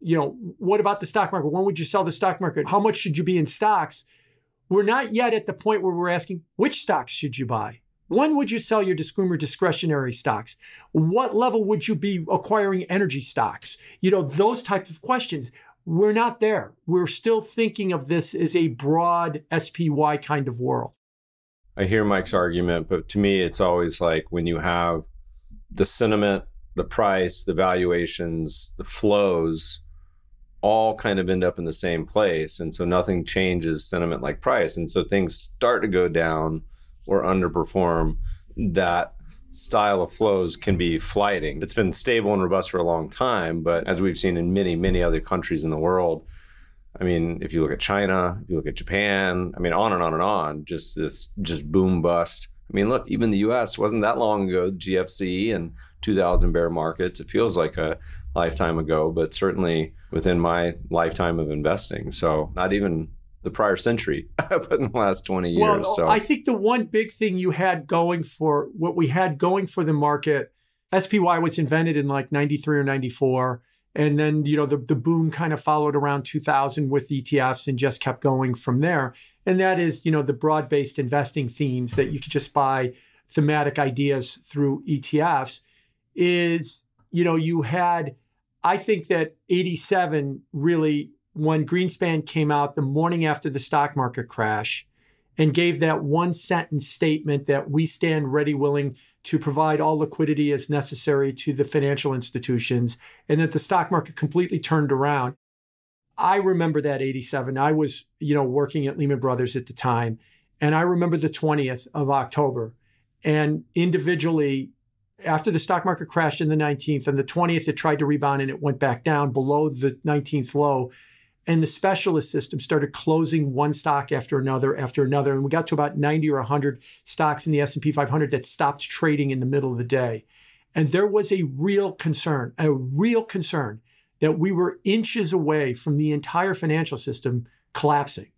you know, what about the stock market? When would you sell the stock market? How much should you be in stocks? We're not yet at the point where we're asking which stocks should you buy? When would you sell your consumer discretionary stocks? What level would you be acquiring energy stocks? You know, those types of questions. We're not there. We're still thinking of this as a broad SPY kind of world. I hear Mike's argument, but to me, it's always like when you have the sentiment, the price, the valuations, the flows all kind of end up in the same place. And so nothing changes sentiment like price. And so things start to go down or underperform. That style of flows can be flighting. It's been stable and robust for a long time, but as we've seen in many, many other countries in the world, I mean, if you look at China, if you look at Japan, I mean, on and on and on, just this just boom bust. I mean, look, even the US wasn't that long ago, GFC and 2000 bear markets. It feels like a lifetime ago, but certainly within my lifetime of investing. So, not even the prior century, but in the last 20 years. Well, so I think the one big thing you had going for what we had going for the market, SPY was invented in like 93 or 94. And then, you know, the, the boom kind of followed around 2000 with ETFs and just kept going from there. And that is, you know, the broad based investing themes that you could just buy thematic ideas through ETFs. Is, you know, you had, I think that 87 really, when Greenspan came out the morning after the stock market crash and gave that one sentence statement that we stand ready, willing to provide all liquidity as necessary to the financial institutions, and that the stock market completely turned around. I remember that 87. I was, you know, working at Lehman Brothers at the time. And I remember the 20th of October. And individually, after the stock market crashed in the 19th and the 20th, it tried to rebound and it went back down below the 19th low and the specialist system started closing one stock after another after another and we got to about 90 or 100 stocks in the s&p 500 that stopped trading in the middle of the day and there was a real concern a real concern that we were inches away from the entire financial system collapsing.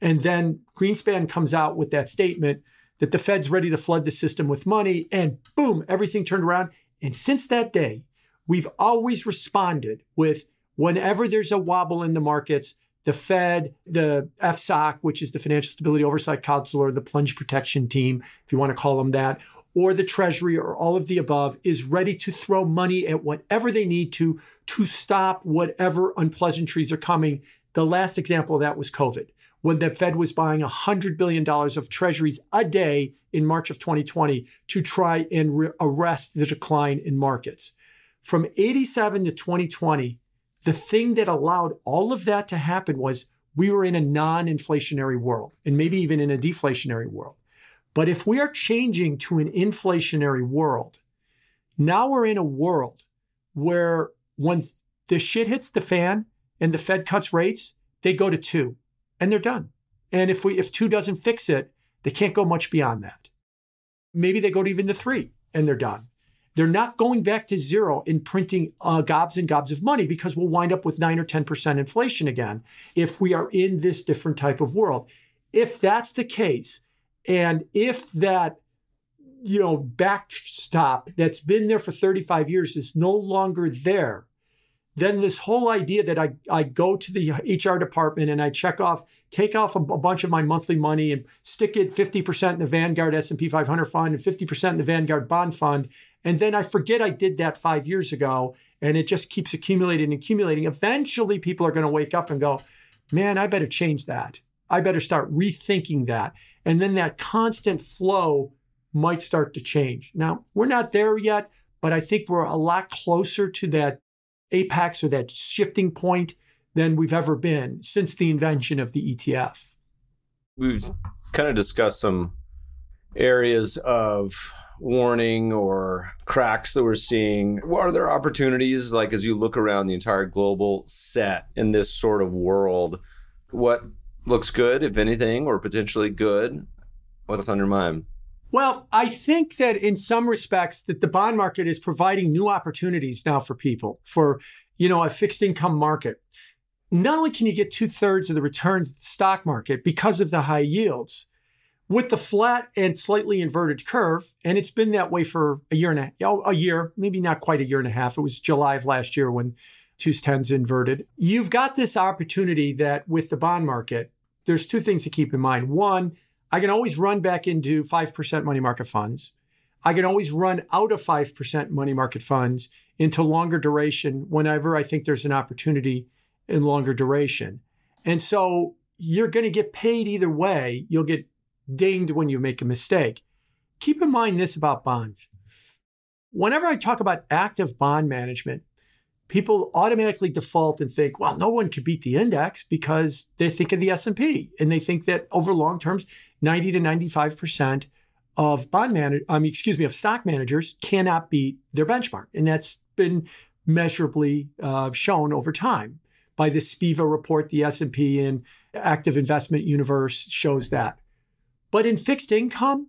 And then greenspan comes out with that statement that the fed's ready to flood the system with money and boom everything turned around. And since that day we've always responded with whenever there's a wobble in the markets, the Fed, the FSOC, which is the Financial Stability Oversight Council or the plunge protection team, if you want to call them that, or the Treasury or all of the above, is ready to throw money at whatever they need to to stop whatever unpleasantries are coming. The last example of that was COVID, when the Fed was buying $100 billion of treasuries a day in March of 2020 to try and re- arrest the decline in markets. From 87 to 2020, the thing that allowed all of that to happen was we were in a non inflationary world and maybe even in a deflationary world. But if we are changing to an inflationary world, now we're in a world where when the shit hits the fan and the Fed cuts rates, they go to two and they're done. And if we if two doesn't fix it, they can't go much beyond that. Maybe they go to even the three and they're done. They're not going back to zero in printing uh, gobs and gobs of money because we'll wind up with 9 or 10% inflation again if we are in this different type of world. If that's the case, and if that you know backstop that's been there for 35 years is no longer there, then this whole idea that I, I go to the HR department and I check off, take off a, a bunch of my monthly money and stick it 50% in the Vanguard S&P 500 fund and 50% in the Vanguard bond fund. And then I forget I did that five years ago and it just keeps accumulating and accumulating. Eventually people are going to wake up and go, man, I better change that. I better start rethinking that. And then that constant flow might start to change. Now, we're not there yet, but I think we're a lot closer to that apex or that shifting point than we've ever been since the invention of the ETF. We've kind of discussed some areas of warning or cracks that we're seeing. Are there opportunities like as you look around the entire global set in this sort of world? What looks good, if anything, or potentially good? What's on your mind? Well, I think that in some respects that the bond market is providing new opportunities now for people for, you know, a fixed income market. Not only can you get two thirds of the returns of the stock market because of the high yields, with the flat and slightly inverted curve, and it's been that way for a year and a, oh, a year, maybe not quite a year and a half. It was July of last year when twos, tens inverted. You've got this opportunity that with the bond market, there's two things to keep in mind. One, I can always run back into 5% money market funds. I can always run out of 5% money market funds into longer duration whenever I think there's an opportunity in longer duration. And so you're going to get paid either way. You'll get dinged when you make a mistake. Keep in mind this about bonds. Whenever I talk about active bond management, people automatically default and think, well, no one could beat the index because they think of the S&P and they think that over long terms, 90 to 95% of bond man, um, excuse me, of stock managers cannot beat their benchmark. And that's been measurably uh, shown over time by the SPIVA report, the S&P and active investment universe shows that. But in fixed income,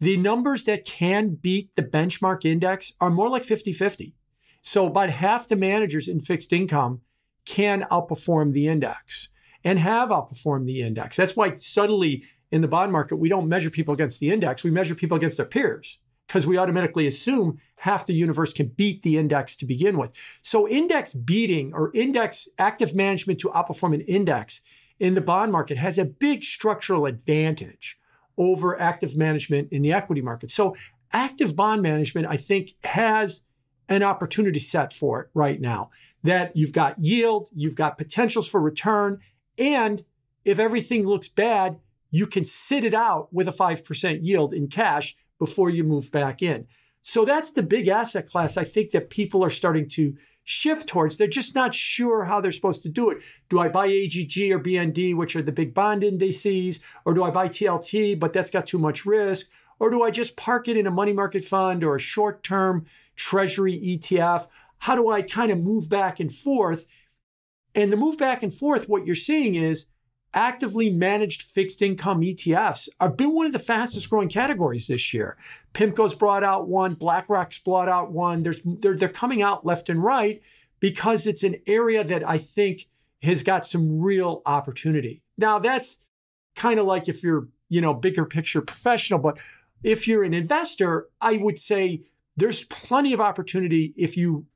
the numbers that can beat the benchmark index are more like 50 50. So about half the managers in fixed income can outperform the index and have outperformed the index. That's why suddenly in the bond market, we don't measure people against the index, we measure people against their peers because we automatically assume half the universe can beat the index to begin with. So, index beating or index active management to outperform an index in the bond market has a big structural advantage over active management in the equity market. So, active bond management, I think, has an opportunity set for it right now that you've got yield, you've got potentials for return, and if everything looks bad, you can sit it out with a 5% yield in cash before you move back in. So that's the big asset class I think that people are starting to shift towards. They're just not sure how they're supposed to do it. Do I buy AGG or BND, which are the big bond indices, or do I buy TLT, but that's got too much risk? Or do I just park it in a money market fund or a short term treasury ETF? How do I kind of move back and forth? And the move back and forth, what you're seeing is actively managed fixed income ETFs have been one of the fastest growing categories this year. PIMCO's brought out one, BlackRock's brought out one. There's, they're, they're coming out left and right because it's an area that I think has got some real opportunity. Now, that's kind of like if you're, you know, bigger picture professional, but if you're an investor, I would say there's plenty of opportunity if you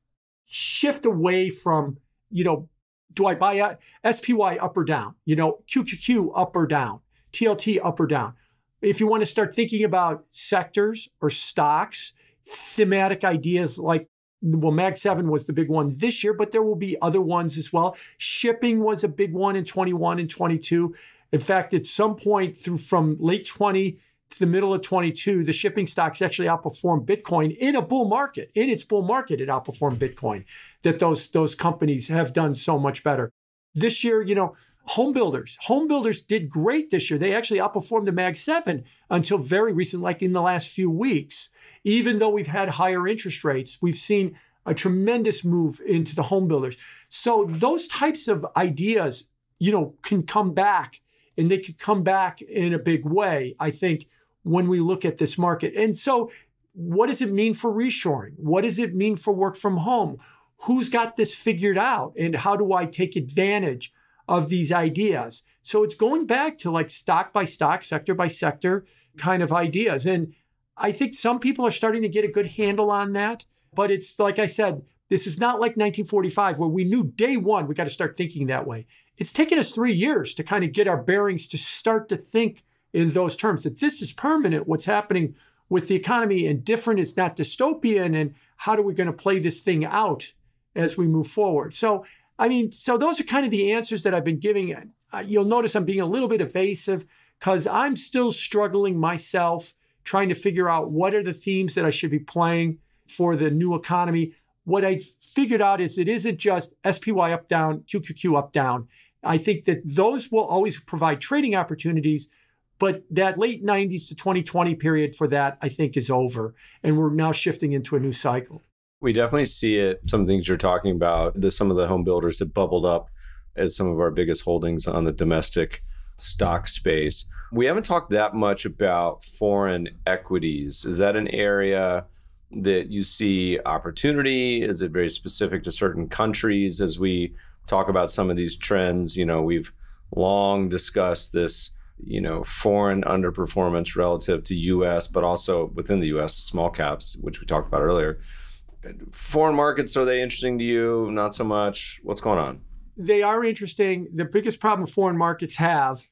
shift away from, you know, do I buy a SPY up or down? You know, QQQ up or down, TLT up or down. If you want to start thinking about sectors or stocks, thematic ideas like well, Mag 7 was the big one this year, but there will be other ones as well. Shipping was a big one in 21 and 22. In fact, at some point through from late 20 to the middle of 22, the shipping stocks actually outperformed Bitcoin in a bull market. In its bull market, it outperformed Bitcoin. That those those companies have done so much better. This year, you know, home builders, home builders did great this year. They actually outperformed the Mag 7 until very recent, like in the last few weeks. Even though we've had higher interest rates, we've seen a tremendous move into the home builders. So those types of ideas, you know, can come back and they could come back in a big way, I think, when we look at this market. And so, what does it mean for reshoring? What does it mean for work from home? Who's got this figured out? And how do I take advantage of these ideas? So, it's going back to like stock by stock, sector by sector kind of ideas. And I think some people are starting to get a good handle on that. But it's like I said, this is not like 1945 where we knew day one we got to start thinking that way. It's taken us three years to kind of get our bearings to start to think in those terms that this is permanent, what's happening with the economy and different, it's not dystopian, and how are we going to play this thing out as we move forward? So, I mean, so those are kind of the answers that I've been giving. Uh, you'll notice I'm being a little bit evasive because I'm still struggling myself trying to figure out what are the themes that I should be playing for the new economy. What I figured out is it isn't just SPY up, down, QQQ up, down. I think that those will always provide trading opportunities, but that late 90s to 2020 period for that, I think, is over. And we're now shifting into a new cycle. We definitely see it. Some things you're talking about, the, some of the home builders that bubbled up as some of our biggest holdings on the domestic stock space. We haven't talked that much about foreign equities. Is that an area that you see opportunity? Is it very specific to certain countries as we talk about some of these trends? You know, we've long discussed this, you know, foreign underperformance relative to US, but also within the US, small caps, which we talked about earlier. Foreign markets, are they interesting to you? Not so much. What's going on? They are interesting. The biggest problem foreign markets have,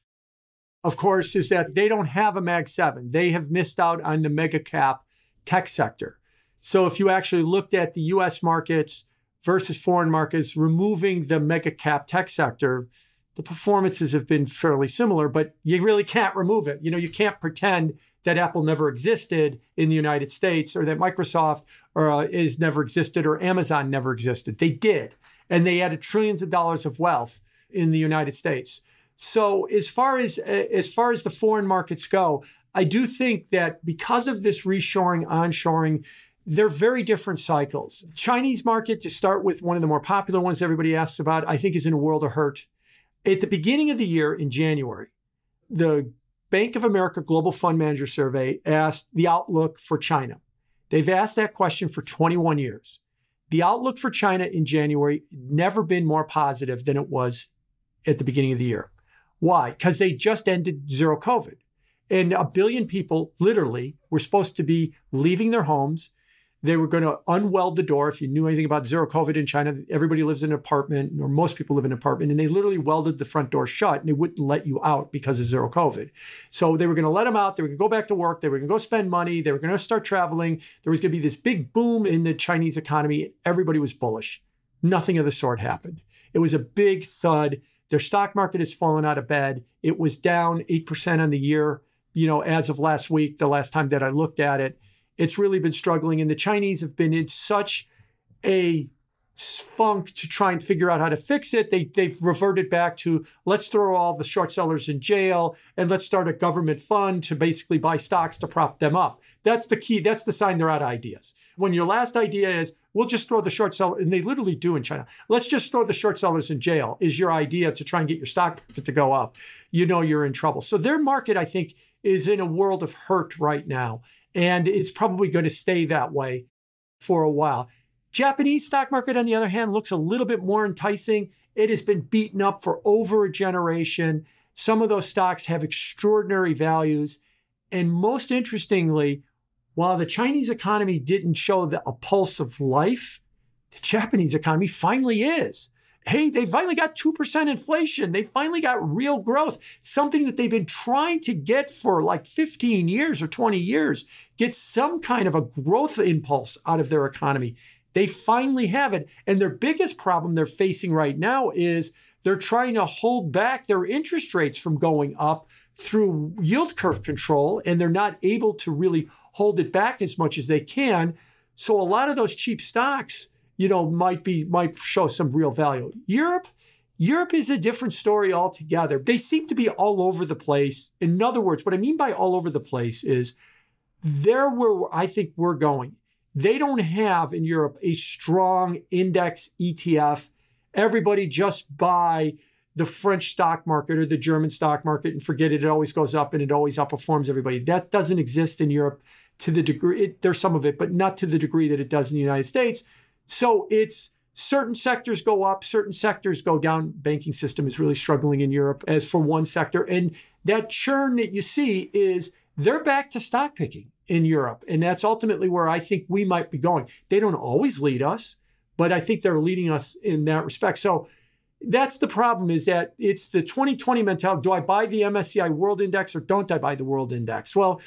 of course, is that they don't have a Mag 7. They have missed out on the mega cap tech sector. So if you actually looked at the US markets versus foreign markets, removing the mega cap tech sector, the performances have been fairly similar, but you really can't remove it. You know, you can't pretend that Apple never existed in the United States or that Microsoft or, uh, is never existed or Amazon never existed. They did. And they added trillions of dollars of wealth in the United States. So as far as as far as the foreign markets go, I do think that because of this reshoring, onshoring, they're very different cycles. Chinese market, to start with, one of the more popular ones everybody asks about, I think is in a world of hurt. At the beginning of the year in January, the Bank of America Global Fund Manager Survey asked the outlook for China. They've asked that question for 21 years. The outlook for China in January never been more positive than it was at the beginning of the year. Why? Because they just ended zero COVID. And a billion people literally were supposed to be leaving their homes, they were going to unweld the door. If you knew anything about zero COVID in China, everybody lives in an apartment, or most people live in an apartment, and they literally welded the front door shut and they wouldn't let you out because of zero COVID. So they were going to let them out. They were going to go back to work. They were going to go spend money. They were going to start traveling. There was going to be this big boom in the Chinese economy. Everybody was bullish. Nothing of the sort happened. It was a big thud. Their stock market has fallen out of bed. It was down 8% on the year, you know, as of last week, the last time that I looked at it it's really been struggling. And the Chinese have been in such a funk to try and figure out how to fix it. They, they've reverted back to let's throw all the short sellers in jail and let's start a government fund to basically buy stocks to prop them up. That's the key. That's the sign they're out of ideas. When your last idea is, we'll just throw the short seller, and they literally do in China. Let's just throw the short sellers in jail is your idea to try and get your stock to go up. You know you're in trouble. So their market, I think, is in a world of hurt right now. And it's probably going to stay that way for a while. Japanese stock market, on the other hand, looks a little bit more enticing. It has been beaten up for over a generation. Some of those stocks have extraordinary values. And most interestingly, while the Chinese economy didn't show the, a pulse of life, the Japanese economy finally is hey, they finally got 2% inflation. They finally got real growth, something that they've been trying to get for like 15 years or 20 years, get some kind of a growth impulse out of their economy. They finally have it. And their biggest problem they're facing right now is they're trying to hold back their interest rates from going up through yield curve control, and they're not able to really hold it back as much as they can. So a lot of those cheap stocks, you know, might be might show some real value. Europe, Europe is a different story altogether. They seem to be all over the place. In other words, what I mean by all over the place is they're where I think we're going. They don't have in Europe a strong index ETF. Everybody just buy the French stock market or the German stock market and forget it. It always goes up and it always outperforms everybody. That doesn't exist in Europe to the degree, it, there's some of it, but not to the degree that it does in the United States so it's certain sectors go up, certain sectors go down. Banking system is really struggling in Europe as for one sector. And that churn that you see is they're back to stock picking in Europe. And that's ultimately where I think we might be going. They don't always lead us, but I think they're leading us in that respect. So that's the problem is that it's the 2020 mentality. Do I buy the MSCI World Index or don't I buy the World Index? Well,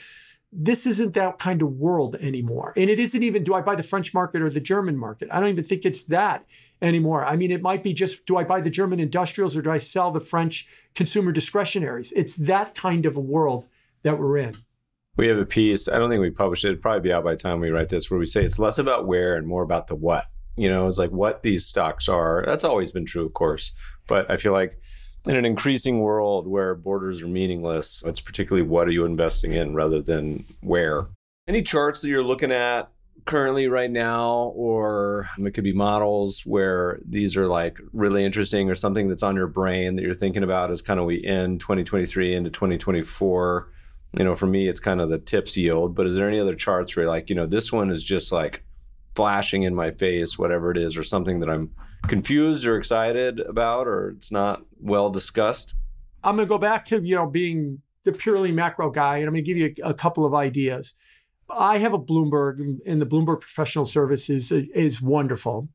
this isn't that kind of world anymore. And it isn't even do I buy the French market or the German market? I don't even think it's that anymore. I mean, it might be just do I buy the German industrials or do I sell the French consumer discretionaries? It's that kind of a world that we're in. We have a piece, I don't think we published it, it'd probably be out by the time we write this, where we say it's less about where and more about the what. You know, it's like what these stocks are. That's always been true, of course. But I feel like in an increasing world where borders are meaningless, it's particularly what are you investing in rather than where. Any charts that you're looking at currently right now, or um, it could be models where these are like really interesting or something that's on your brain that you're thinking about as kind of we end 2023 into 2024. You know, for me, it's kind of the tips yield, but is there any other charts where like, you know, this one is just like flashing in my face, whatever it is, or something that I'm confused or excited about, or it's not well discussed? I'm going to go back to, you know, being the purely macro guy, and I'm going to give you a, a couple of ideas. I have a Bloomberg, and the Bloomberg Professional Services is, is wonderful.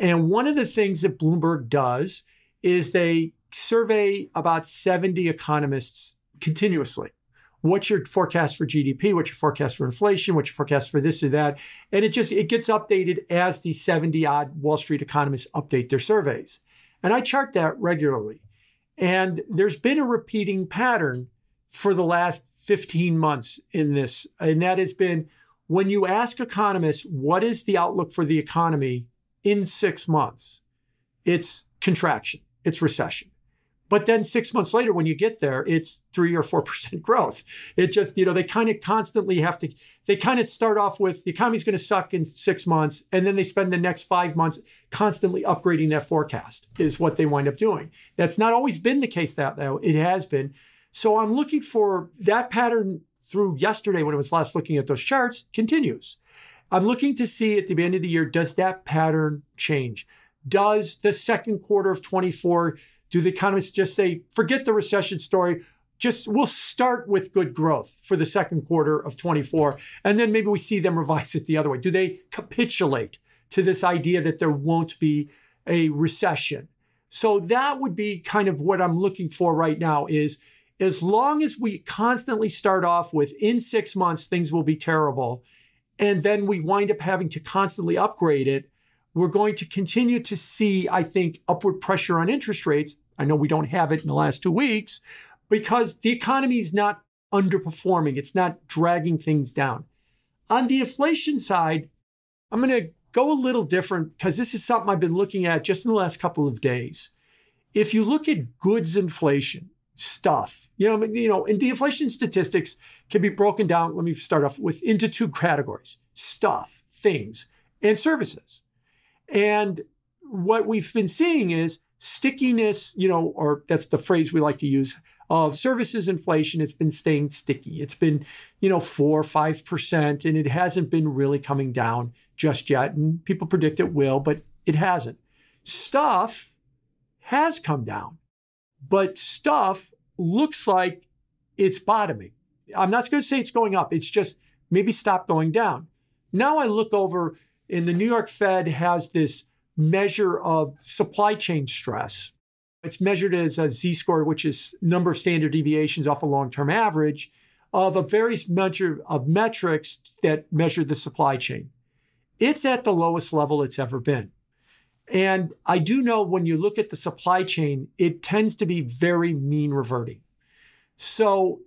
And one of the things that Bloomberg does is they survey about 70 economists continuously. What's your forecast for GDP? What's your forecast for inflation? What's your forecast for this or that? And it just it gets updated as the 70 odd Wall Street economists update their surveys. And I chart that regularly. And there's been a repeating pattern for the last 15 months in this. And that has been when you ask economists, what is the outlook for the economy in six months? It's contraction, it's recession. But then six months later, when you get there, it's three or four percent growth. It just, you know, they kind of constantly have to, they kind of start off with the economy's going to suck in six months, and then they spend the next five months constantly upgrading that forecast, is what they wind up doing. That's not always been the case, that though it has been. So I'm looking for that pattern through yesterday when I was last looking at those charts continues. I'm looking to see at the end of the year, does that pattern change? Does the second quarter of 24 do the economists just say, forget the recession story? Just we'll start with good growth for the second quarter of 24. And then maybe we see them revise it the other way. Do they capitulate to this idea that there won't be a recession? So that would be kind of what I'm looking for right now is as long as we constantly start off with in six months, things will be terrible. And then we wind up having to constantly upgrade it we're going to continue to see, I think, upward pressure on interest rates. I know we don't have it in the last two weeks because the economy is not underperforming, it's not dragging things down. On the inflation side, I'm going to go a little different because this is something I've been looking at just in the last couple of days. If you look at goods inflation, stuff, you know, you know, and the inflation statistics can be broken down. Let me start off with into two categories: stuff, things, and services. And what we've been seeing is stickiness, you know, or that's the phrase we like to use of services inflation. It's been staying sticky. It's been, you know, four or five percent, and it hasn't been really coming down just yet. And people predict it will, but it hasn't. Stuff has come down, but stuff looks like it's bottoming. I'm not going to say it's going up. It's just maybe stop going down. Now I look over and the New York Fed has this measure of supply chain stress. It's measured as a Z score, which is number of standard deviations off a long term average of a various measure of metrics that measure the supply chain. It's at the lowest level it's ever been. And I do know when you look at the supply chain, it tends to be very mean reverting. So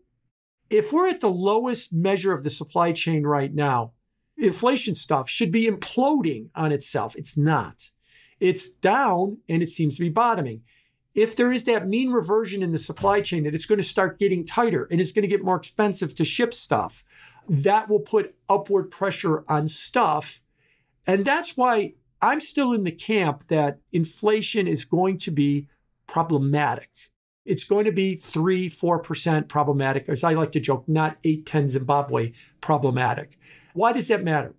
if we're at the lowest measure of the supply chain right now, inflation stuff should be imploding on itself. It's not. It's down and it seems to be bottoming. If there is that mean reversion in the supply chain that it's going to start getting tighter and it's going to get more expensive to ship stuff, that will put upward pressure on stuff. And that's why I'm still in the camp that inflation is going to be problematic. It's going to be three, 4% problematic, as I like to joke, not 8, 10 Zimbabwe problematic. Why does that matter?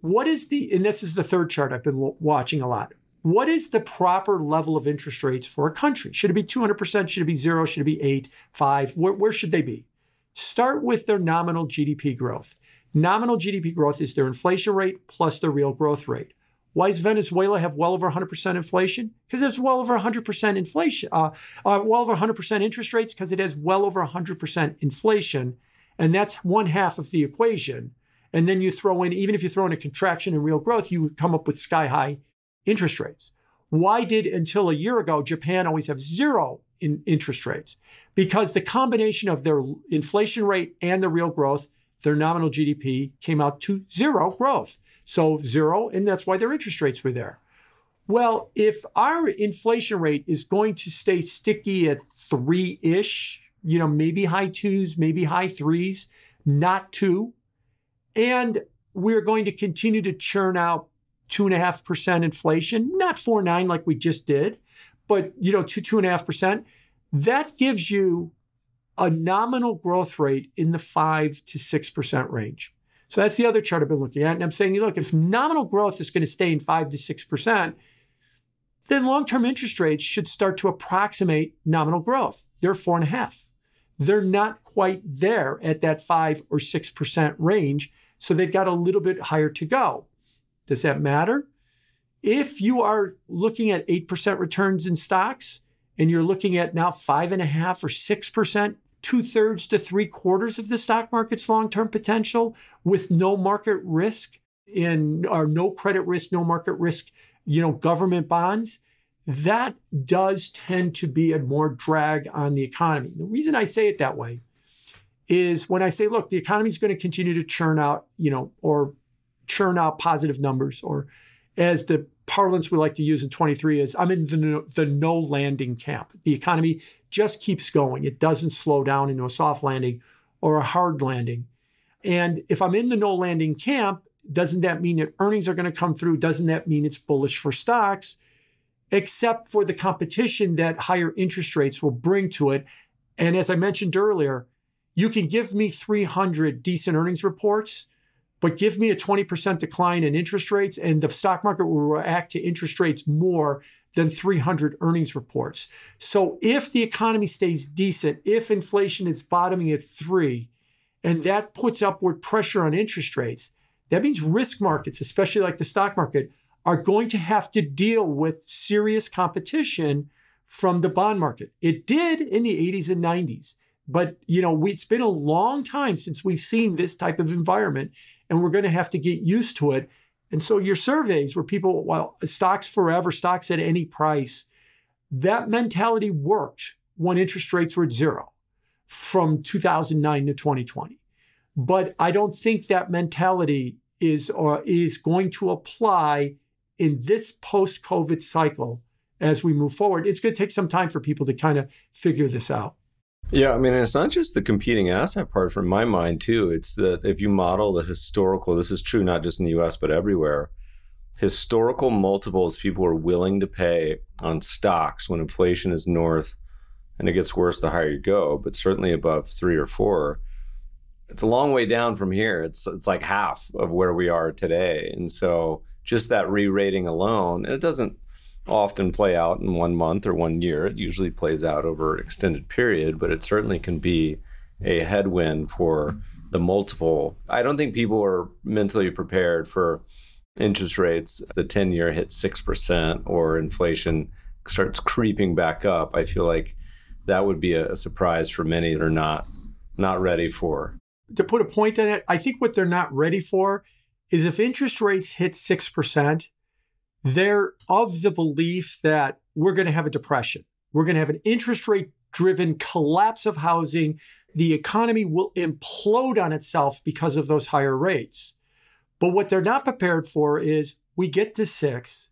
What is the, and this is the third chart I've been watching a lot. What is the proper level of interest rates for a country? Should it be 200%? Should it be zero? Should it be eight, five? Where, where should they be? Start with their nominal GDP growth. Nominal GDP growth is their inflation rate plus their real growth rate. Why does Venezuela have well over 100% inflation? Because it has well over 100% inflation, uh, uh, well over 100% interest rates because it has well over 100% inflation. And that's one half of the equation. And then you throw in, even if you throw in a contraction in real growth, you come up with sky high interest rates. Why did until a year ago Japan always have zero in interest rates? Because the combination of their inflation rate and the real growth, their nominal GDP came out to zero growth. So zero, and that's why their interest rates were there. Well, if our inflation rate is going to stay sticky at three ish, you know, maybe high twos, maybe high threes, not two, and we're going to continue to churn out two and a half percent inflation, not four nine like we just did, but you know, two, two and a half percent. That gives you a nominal growth rate in the five to six percent range. So that's the other chart I've been looking at. And I'm saying, look, if nominal growth is going to stay in five to six percent, then long-term interest rates should start to approximate nominal growth. They're four and a half. they're not quite there at that 5 or 6% range. So they've got a little bit higher to go. Does that matter? If you are looking at 8% returns in stocks and you're looking at now five and a half or 6%, two thirds to three quarters of the stock market's long term potential with no market risk in or no credit risk, no market risk, you know, government bonds, that does tend to be a more drag on the economy. The reason I say it that way is when I say, look, the economy is going to continue to churn out, you know, or churn out positive numbers, or as the parlance we like to use in 23 is I'm in the no, the no landing camp. The economy just keeps going. It doesn't slow down into a soft landing or a hard landing. And if I'm in the no landing camp, doesn't that mean that earnings are going to come through? Doesn't that mean it's bullish for stocks? Except for the competition that higher interest rates will bring to it. And as I mentioned earlier, you can give me 300 decent earnings reports but give me a 20% decline in interest rates, and the stock market will react to interest rates more than 300 earnings reports. So if the economy stays decent, if inflation is bottoming at three, and that puts upward pressure on interest rates, that means risk markets, especially like the stock market, are going to have to deal with serious competition from the bond market. It did in the 80s and 90s. But you know, it's been a long time since we've seen this type of environment and we're going to have to get used to it. And so your surveys where people, well, stocks forever, stocks at any price, that mentality worked when interest rates were at zero from 2009 to 2020. But I don't think that mentality is or is going to apply in this post-COVID cycle as we move forward. It's going to take some time for people to kind of figure this out. Yeah, I mean, it's not just the competing asset part from my mind, too. It's that if you model the historical, this is true not just in the US, but everywhere, historical multiples people are willing to pay on stocks when inflation is north, and it gets worse the higher you go, but certainly above three or four. It's a long way down from here. It's it's like half of where we are today. And so just that re-rating alone, and it doesn't often play out in one month or one year. It usually plays out over an extended period, but it certainly can be a headwind for the multiple. I don't think people are mentally prepared for interest rates. The 10 year hits 6% or inflation starts creeping back up. I feel like that would be a, surprise for many that are not not ready for. To put a point on it, I think what they're not ready for is if interest rates hit 6%, they're of the belief that we're going to have a depression. We're going to have an interest rate driven collapse of housing. The economy will implode on itself because of those higher rates. But what they're not prepared for is we get to six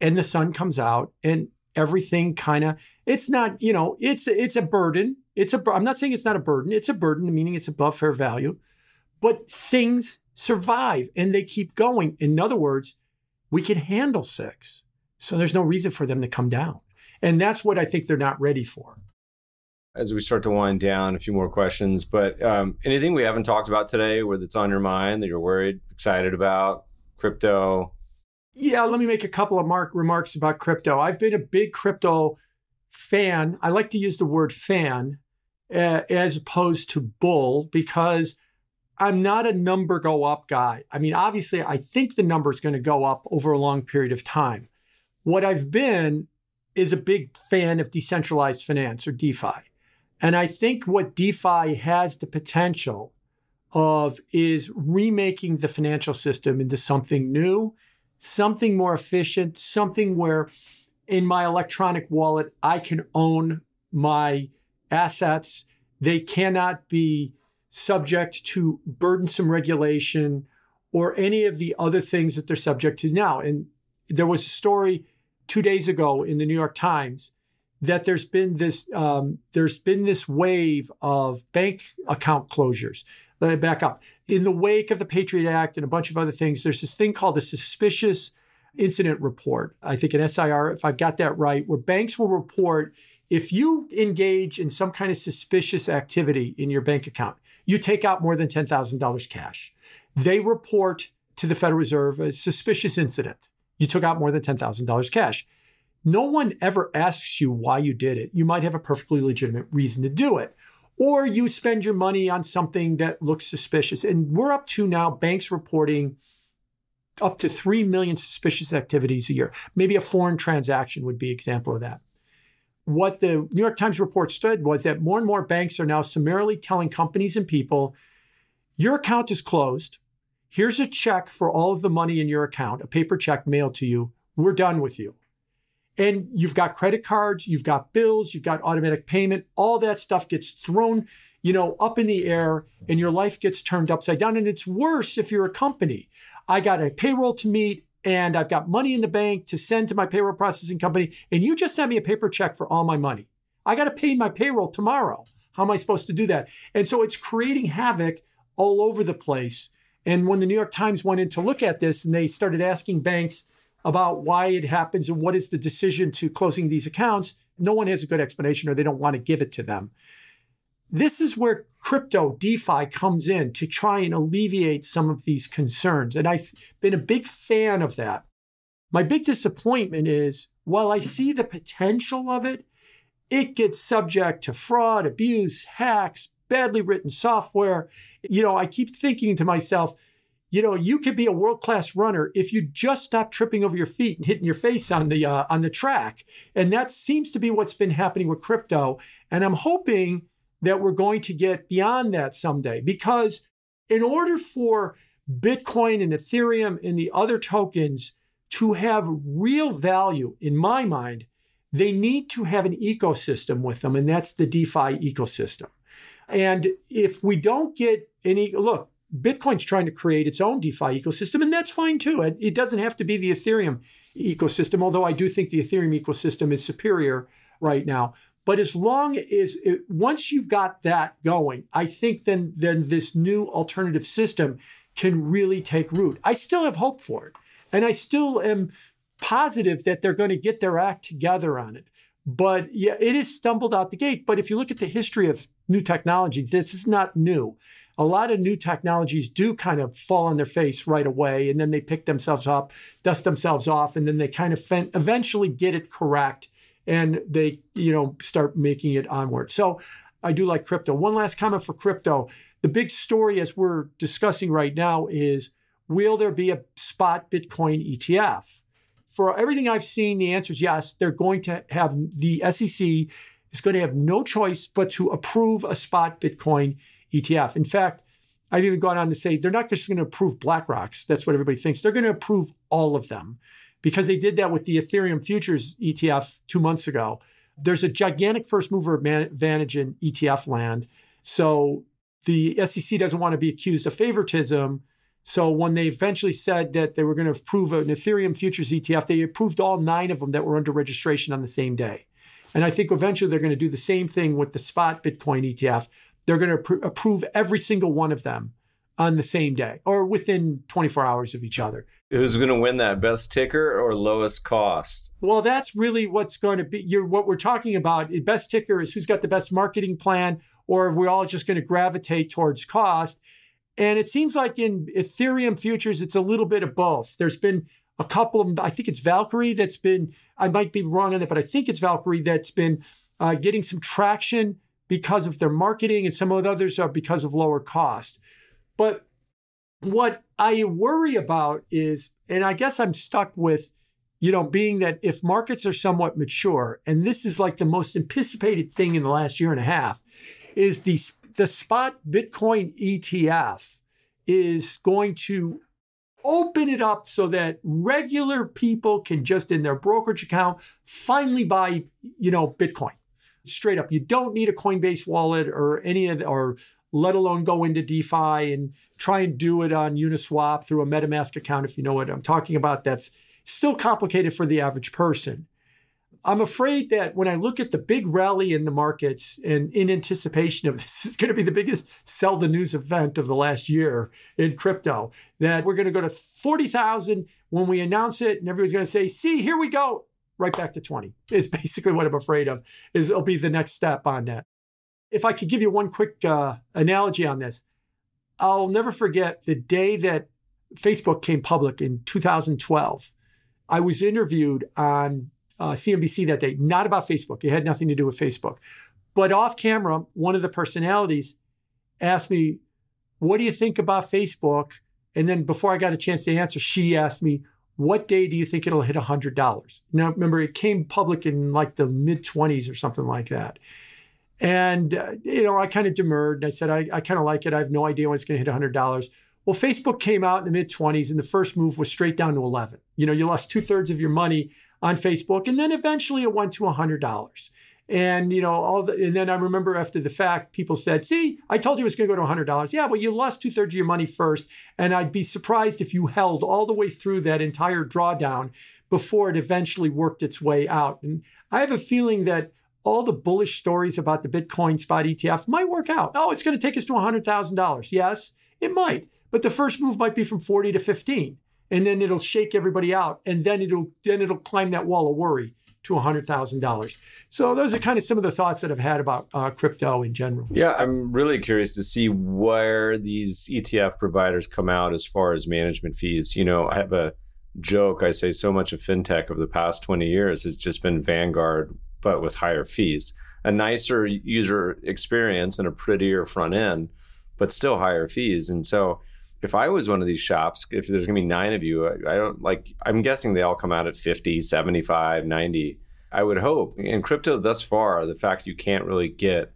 and the sun comes out and everything kind of it's not you know it's it's a burden it's a i'm not saying it's not a burden it's a burden meaning it's above fair value but things survive and they keep going in other words we can handle six. So there's no reason for them to come down. And that's what I think they're not ready for. As we start to wind down, a few more questions, but um, anything we haven't talked about today where that's on your mind that you're worried, excited about, crypto? Yeah, let me make a couple of mark remarks about crypto. I've been a big crypto fan. I like to use the word fan uh, as opposed to bull because I'm not a number go up guy. I mean, obviously, I think the number is going to go up over a long period of time. What I've been is a big fan of decentralized finance or DeFi. And I think what DeFi has the potential of is remaking the financial system into something new, something more efficient, something where in my electronic wallet, I can own my assets. They cannot be subject to burdensome regulation or any of the other things that they're subject to now. And there was a story two days ago in the New York Times that there's been this um, there's been this wave of bank account closures. Let me back up. In the wake of the Patriot Act and a bunch of other things, there's this thing called a suspicious incident report. I think an SIR, if I've got that right, where banks will report if you engage in some kind of suspicious activity in your bank account, you take out more than $10,000 cash. They report to the Federal Reserve a suspicious incident. You took out more than $10,000 cash. No one ever asks you why you did it. You might have a perfectly legitimate reason to do it. or you spend your money on something that looks suspicious. And we're up to now banks reporting up to 3 million suspicious activities a year. Maybe a foreign transaction would be example of that. What the New York Times report stood was that more and more banks are now summarily telling companies and people, your account is closed. Here's a check for all of the money in your account, a paper check mailed to you. We're done with you. And you've got credit cards, you've got bills, you've got automatic payment, all that stuff gets thrown, you know, up in the air and your life gets turned upside down. And it's worse if you're a company. I got a payroll to meet and I've got money in the bank to send to my payroll processing company. And you just sent me a paper check for all my money. I got to pay my payroll tomorrow. How am I supposed to do that? And so it's creating havoc all over the place. And when the New York Times went in to look at this and they started asking banks, about why it happens and what is the decision to closing these accounts, no one has a good explanation or they don't want to give it to them. This is where crypto DeFi comes in to try and alleviate some of these concerns. And I've been a big fan of that. My big disappointment is while I see the potential of it, it gets subject to fraud, abuse, hacks, badly written software. You know, I keep thinking to myself, you know, you could be a world class runner if you just stop tripping over your feet and hitting your face on the uh, on the track. And that seems to be what's been happening with crypto. And I'm hoping that we're going to get beyond that someday because in order for Bitcoin and Ethereum and the other tokens to have real value, in my mind, they need to have an ecosystem with them, and that's the DeFi ecosystem. And if we don't get any, look, Bitcoin's trying to create its own DeFi ecosystem, and that's fine too. It, it, doesn't have to be the Ethereum ecosystem, although I do think the Ethereum ecosystem is superior right now. But as long as it, once you've got that going, I think then then this new alternative system can really take root. I still have hope for it, and I still am positive that they're going to get their act together on it. But yeah, it has stumbled out the gate. But if you look at the history of new technology, this is not new a lot of new technologies do kind of fall on their face right away and then they pick themselves up, dust themselves off, and then they kind of eventually get it correct and they, you know, start making it onward. So I do like crypto. One last comment for crypto. The big story as we're discussing right now is will there be a spot Bitcoin ETF? For everything I've seen, the answer is yes. They're going to have the SEC is going to have no choice but to approve a spot Bitcoin ETF. In fact, I've even gone on to say they're not just going to approve BlackRock's. That's what everybody thinks. They're going to approve all of them because they did that with the Ethereum futures ETF two months ago. There's a gigantic first mover advantage in ETF land. So the SEC doesn't want to be accused of favoritism. So when they eventually said that they were going to approve an Ethereum futures ETF, they approved all nine of them that were under registration on the same day. And I think eventually they're going to do the same thing with the spot Bitcoin ETF. They're going to pr- approve every single one of them on the same day or within 24 hours of each other. Who's going to win that best ticker or lowest cost? Well, that's really what's going to be you're, what we're talking about. Best ticker is who's got the best marketing plan, or we're all just going to gravitate towards cost. And it seems like in Ethereum futures, it's a little bit of both. There's been a couple of, I think it's Valkyrie that's been, I might be wrong on that but I think it's Valkyrie that's been uh, getting some traction because of their marketing, and some of the others are because of lower cost. But what I worry about is, and I guess I'm stuck with, you know, being that if markets are somewhat mature, and this is like the most anticipated thing in the last year and a half, is the, the spot Bitcoin ETF is going to open it up so that regular people can just in their brokerage account finally buy, you know, Bitcoin straight up. You don't need a Coinbase wallet or any of the, or let alone go into DeFi and try and do it on Uniswap through a MetaMask account if you know what I'm talking about. That's still complicated for the average person. I'm afraid that when I look at the big rally in the markets and in anticipation of this is going to be the biggest sell the news event of the last year in crypto, that we're going to go to 40,000 when we announce it and everybody's going to say, see, here we go right back to 20 is basically what I'm afraid of is it'll be the next step on that. If I could give you one quick uh, analogy on this, I'll never forget the day that Facebook came public in 2012. I was interviewed on uh, CNBC that day, not about Facebook. It had nothing to do with Facebook. But off camera, one of the personalities asked me, What do you think about Facebook? And then before I got a chance to answer, she asked me, What day do you think it'll hit $100? Now, remember, it came public in like the mid 20s or something like that. And, uh, you know, I kind of demurred. and I said, I, I kind of like it. I have no idea when it's going to hit $100. Well, Facebook came out in the mid 20s and the first move was straight down to 11. You know, you lost two thirds of your money on Facebook and then eventually it went to $100. And you know, all the, and then I remember after the fact, people said, "See, I told you it was going to go to hundred dollars." Yeah, well, you lost two thirds of your money first, and I'd be surprised if you held all the way through that entire drawdown before it eventually worked its way out. And I have a feeling that all the bullish stories about the Bitcoin spot ETF might work out. Oh, it's going to take us to hundred thousand dollars. Yes, it might, but the first move might be from forty to fifteen, and then it'll shake everybody out, and then it'll then it'll climb that wall of worry to $100,000. So those are kind of some of the thoughts that I've had about uh, crypto in general. Yeah, I'm really curious to see where these ETF providers come out as far as management fees. You know, I have a joke. I say so much of fintech over the past 20 years has just been Vanguard, but with higher fees. A nicer user experience and a prettier front end, but still higher fees. And so if I was one of these shops, if there's going to be nine of you, I, don't like, I'm guessing they all come out at 50, 75, 90. I would hope. In crypto thus far, the fact you can't really get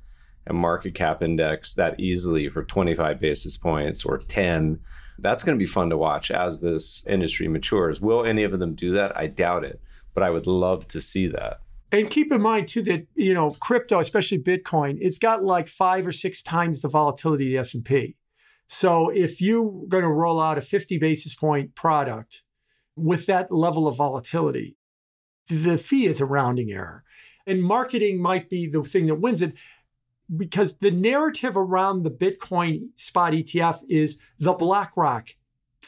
a market cap index that easily for 25 basis points or 10, that's going to be fun to watch as this industry matures. Will any of them do that? I doubt it, but I would love to see that. And keep in mind too that you know crypto, especially Bitcoin, it's got like five or six times the volatility of the S and P. So if you're going to roll out a 50 basis point product with that level of volatility, the fee is a rounding error. And marketing might be the thing that wins it because the narrative around the Bitcoin spot ETF is the BlackRock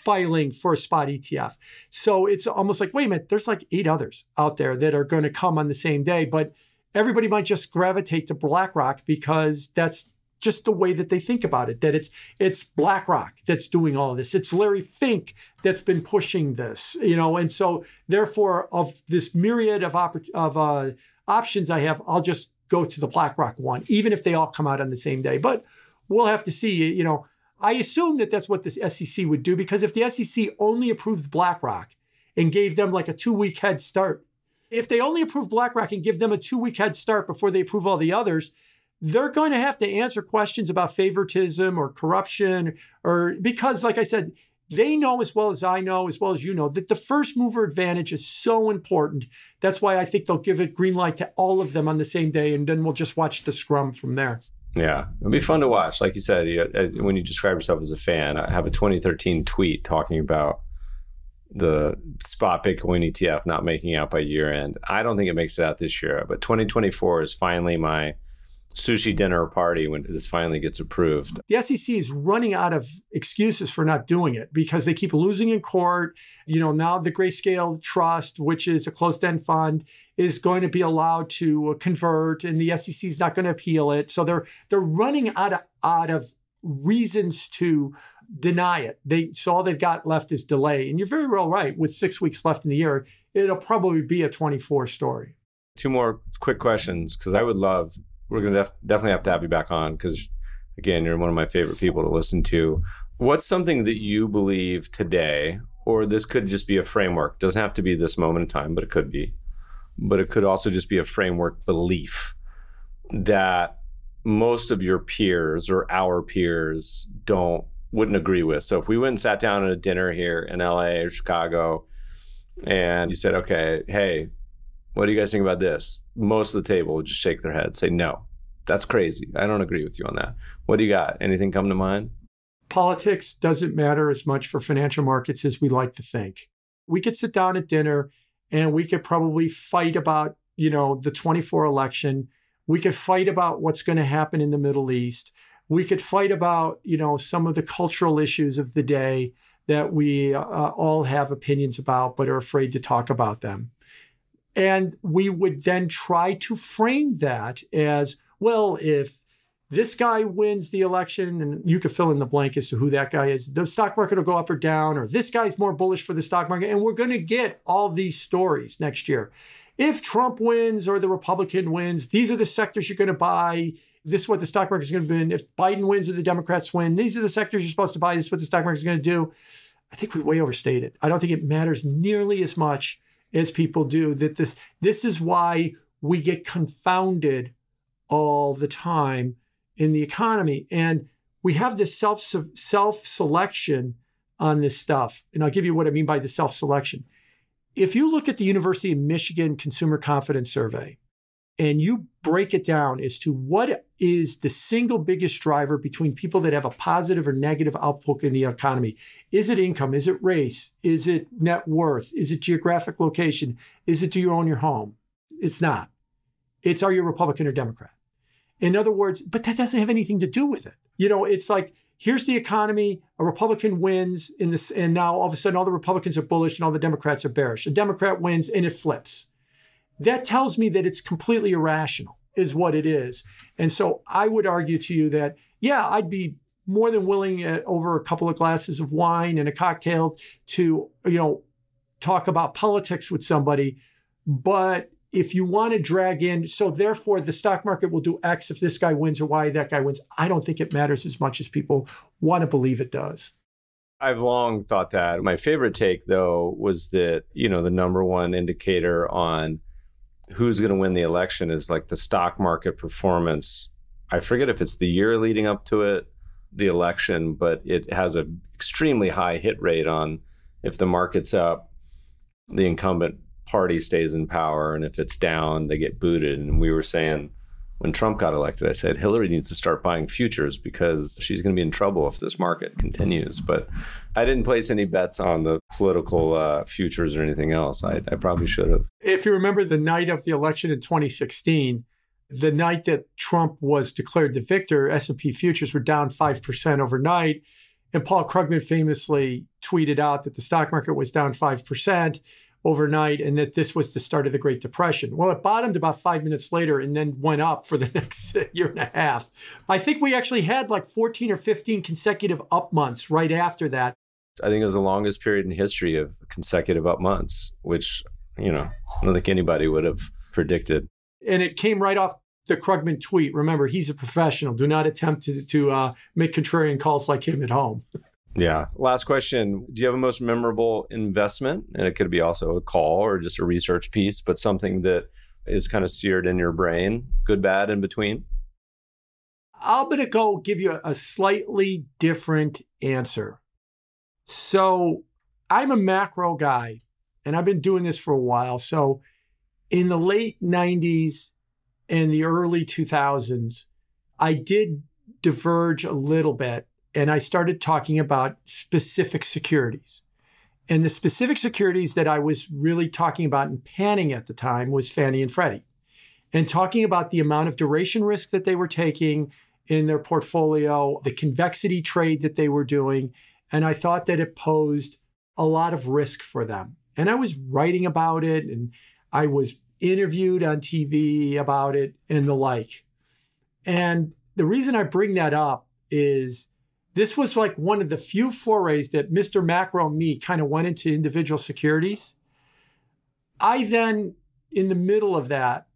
filing for a spot ETF. So it's almost like, wait a minute, there's like eight others out there that are going to come on the same day, but everybody might just gravitate to BlackRock because that's just the way that they think about it that it's it's BlackRock that's doing all of this. It's Larry Fink that's been pushing this, you know, and so therefore of this myriad of of uh, options I have, I'll just go to the BlackRock one, even if they all come out on the same day. But we'll have to see. You know, I assume that that's what the SEC would do because if the SEC only approved BlackRock and gave them like a two week head start, if they only approve BlackRock and give them a two week head start before they approve all the others they're going to have to answer questions about favoritism or corruption or because like i said they know as well as i know as well as you know that the first mover advantage is so important. That's why i think they'll give it green light to all of them on the same day and then we'll just watch the scrum from there yeah it'll be fun to watch like you said uh, when you describe yourself as a fan i have a 2013 tweet talking about the spot Bitcoin ETF not making out by year end. I don't think it makes it out this year, but 2024 is finally my sushi dinner party when this finally gets approved. The SEC is running out of excuses for not doing it because they keep losing in court. You know, now the Grayscale Trust, which is a closed end fund, is going to be allowed to convert and the SEC is not going to appeal it. So they're they're running out of out of reasons to deny it. They so all they've got left is delay. And you're very well right. With six weeks left in the year, it'll probably be a 24 story. Two more quick questions because I would love we're to def- definitely have to have you back on because, again, you're one of my favorite people to listen to. What's something that you believe today, or this could just be a framework, doesn't have to be this moment in time, but it could be, but it could also just be a framework belief that most of your peers or our peers don't wouldn't agree with. So if we went and sat down at a dinner here in LA or Chicago and you said, okay, hey, what do you guys think about this? Most of the table would just shake their head, say, no, that's crazy. I don't agree with you on that. What do you got? Anything come to mind? Politics doesn't matter as much for financial markets as we like to think. We could sit down at dinner and we could probably fight about, you know, the 24 election. We could fight about what's going to happen in the Middle East. We could fight about, you know, some of the cultural issues of the day that we uh, all have opinions about but are afraid to talk about them. And we would then try to frame that as well, if this guy wins the election, and you could fill in the blank as to who that guy is, the stock market will go up or down, or this guy's more bullish for the stock market. And we're going to get all these stories next year. if Trump wins or the Republican wins, these are the sectors you're going to buy. This is what the stock market is going to be. If Biden wins or the Democrats win, these are the sectors you're supposed to buy. This is what the stock market is going to do. I think we way overstated. I don't think it matters nearly as much as people do. That this this is why we get confounded all the time in the economy, and we have this self self selection on this stuff. And I'll give you what I mean by the self selection. If you look at the University of Michigan Consumer Confidence Survey, and you break it down as to what is the single biggest driver between people that have a positive or negative outlook in the economy. Is it income? Is it race? Is it net worth? Is it geographic location? Is it do you own your home? It's not. It's are you Republican or Democrat? In other words, but that doesn't have anything to do with it. You know, it's like here's the economy, a Republican wins in this, and now all of a sudden all the Republicans are bullish and all the Democrats are bearish. A Democrat wins and it flips that tells me that it's completely irrational, is what it is. And so I would argue to you that, yeah, I'd be more than willing uh, over a couple of glasses of wine and a cocktail to, you know, talk about politics with somebody. But if you want to drag in, so therefore the stock market will do X if this guy wins or Y that guy wins, I don't think it matters as much as people want to believe it does. I've long thought that. My favorite take, though, was that, you know, the number one indicator on who's going to win the election is like the stock market performance. I forget if it's the year leading up to it, the election, but it has an extremely high hit rate on if the market's up, the incumbent party stays in power, and if it's down, they get booted. And we were saying when Trump got elected, I said Hillary needs to start buying futures because she's going to be in trouble if this market continues. But I didn't place any bets on the political uh, futures or anything else. I, I probably should have. If you remember the night of the election in 2016, the night that Trump was declared the victor, S&P futures were down 5% overnight. And Paul Krugman famously tweeted out that the stock market was down 5% overnight and that this was the start of the Great Depression. Well, it bottomed about five minutes later and then went up for the next year and a half. I think we actually had like 14 or 15 consecutive up months right after that. I think it was the longest period in history of consecutive up months, which, you know, I don't think anybody would have predicted. And it came right off the Krugman tweet. Remember, he's a professional. Do not attempt to, to uh, make contrarian calls like him at home. Yeah. Last question. Do you have a most memorable investment? And it could be also a call or just a research piece, but something that is kind of seared in your brain, good, bad, in between? I'm going to go give you a slightly different answer. So I'm a macro guy and I've been doing this for a while. So in the late 90s and the early 2000s, I did diverge a little bit and I started talking about specific securities. And the specific securities that I was really talking about and panning at the time was Fannie and Freddie, and talking about the amount of duration risk that they were taking in their portfolio, the convexity trade that they were doing. And I thought that it posed a lot of risk for them. And I was writing about it and I was interviewed on TV about it and the like. And the reason I bring that up is this was like one of the few forays that Mr. Macro and me kind of went into individual securities. I then, in the middle of that,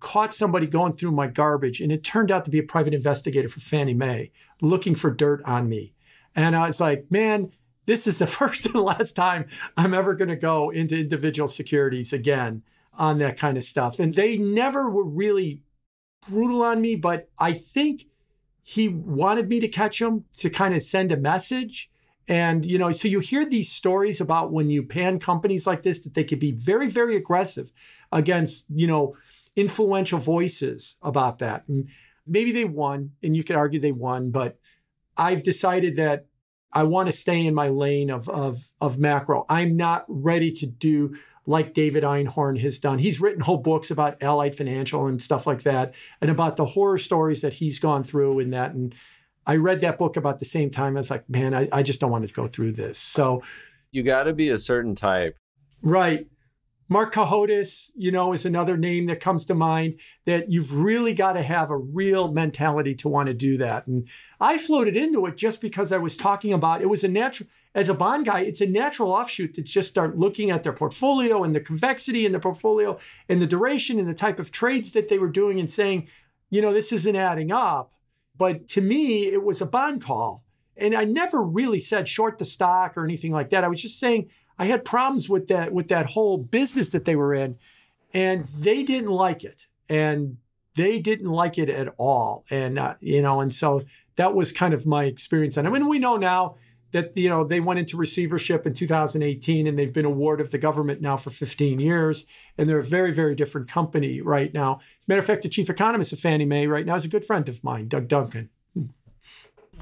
caught somebody going through my garbage, and it turned out to be a private investigator for Fannie Mae looking for dirt on me. And I was like, man, this is the first and last time I'm ever going to go into individual securities again on that kind of stuff. And they never were really brutal on me, but I think he wanted me to catch him to kind of send a message. And, you know, so you hear these stories about when you pan companies like this that they could be very, very aggressive against, you know, influential voices about that. And maybe they won, and you could argue they won, but I've decided that I want to stay in my lane of, of, of macro. I'm not ready to do like David Einhorn has done. He's written whole books about Allied Financial and stuff like that, and about the horror stories that he's gone through in that. And I read that book about the same time. I was like, man, I, I just don't want to go through this. So you got to be a certain type. Right. Marc Cohodes, you know, is another name that comes to mind that you've really got to have a real mentality to want to do that. And I floated into it just because I was talking about it was a natural as a bond guy, it's a natural offshoot to just start looking at their portfolio and the convexity in the portfolio and the duration and the type of trades that they were doing and saying, you know, this isn't adding up. But to me, it was a bond call. And I never really said short the stock or anything like that. I was just saying I had problems with that with that whole business that they were in, and they didn't like it, and they didn't like it at all. And uh, you know, and so that was kind of my experience And. I mean, we know now that you know they went into receivership in 2018 and they've been a ward of the government now for 15 years and they're a very very different company right now matter of fact the chief economist of fannie mae right now is a good friend of mine doug duncan hmm.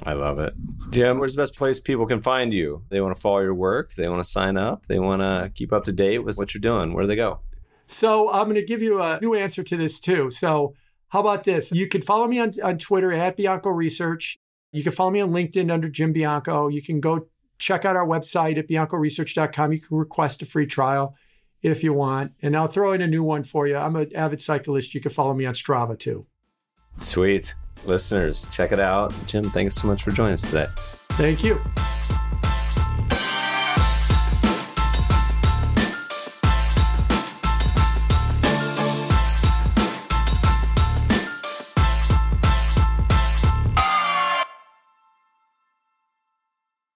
I love it. Jim, where's the best place people can find you? They want to follow your work, they want to sign up, they want to keep up to date with what you're doing. Where do they go? So I'm going to give you a new answer to this too. So how about this? You can follow me on, on Twitter at Bianco Research. You can follow me on LinkedIn under Jim Bianco. You can go check out our website at biancoresearch.com. You can request a free trial if you want. And I'll throw in a new one for you. I'm an avid cyclist. You can follow me on Strava too. Sweet. Listeners, check it out. Jim, thanks so much for joining us today. Thank you.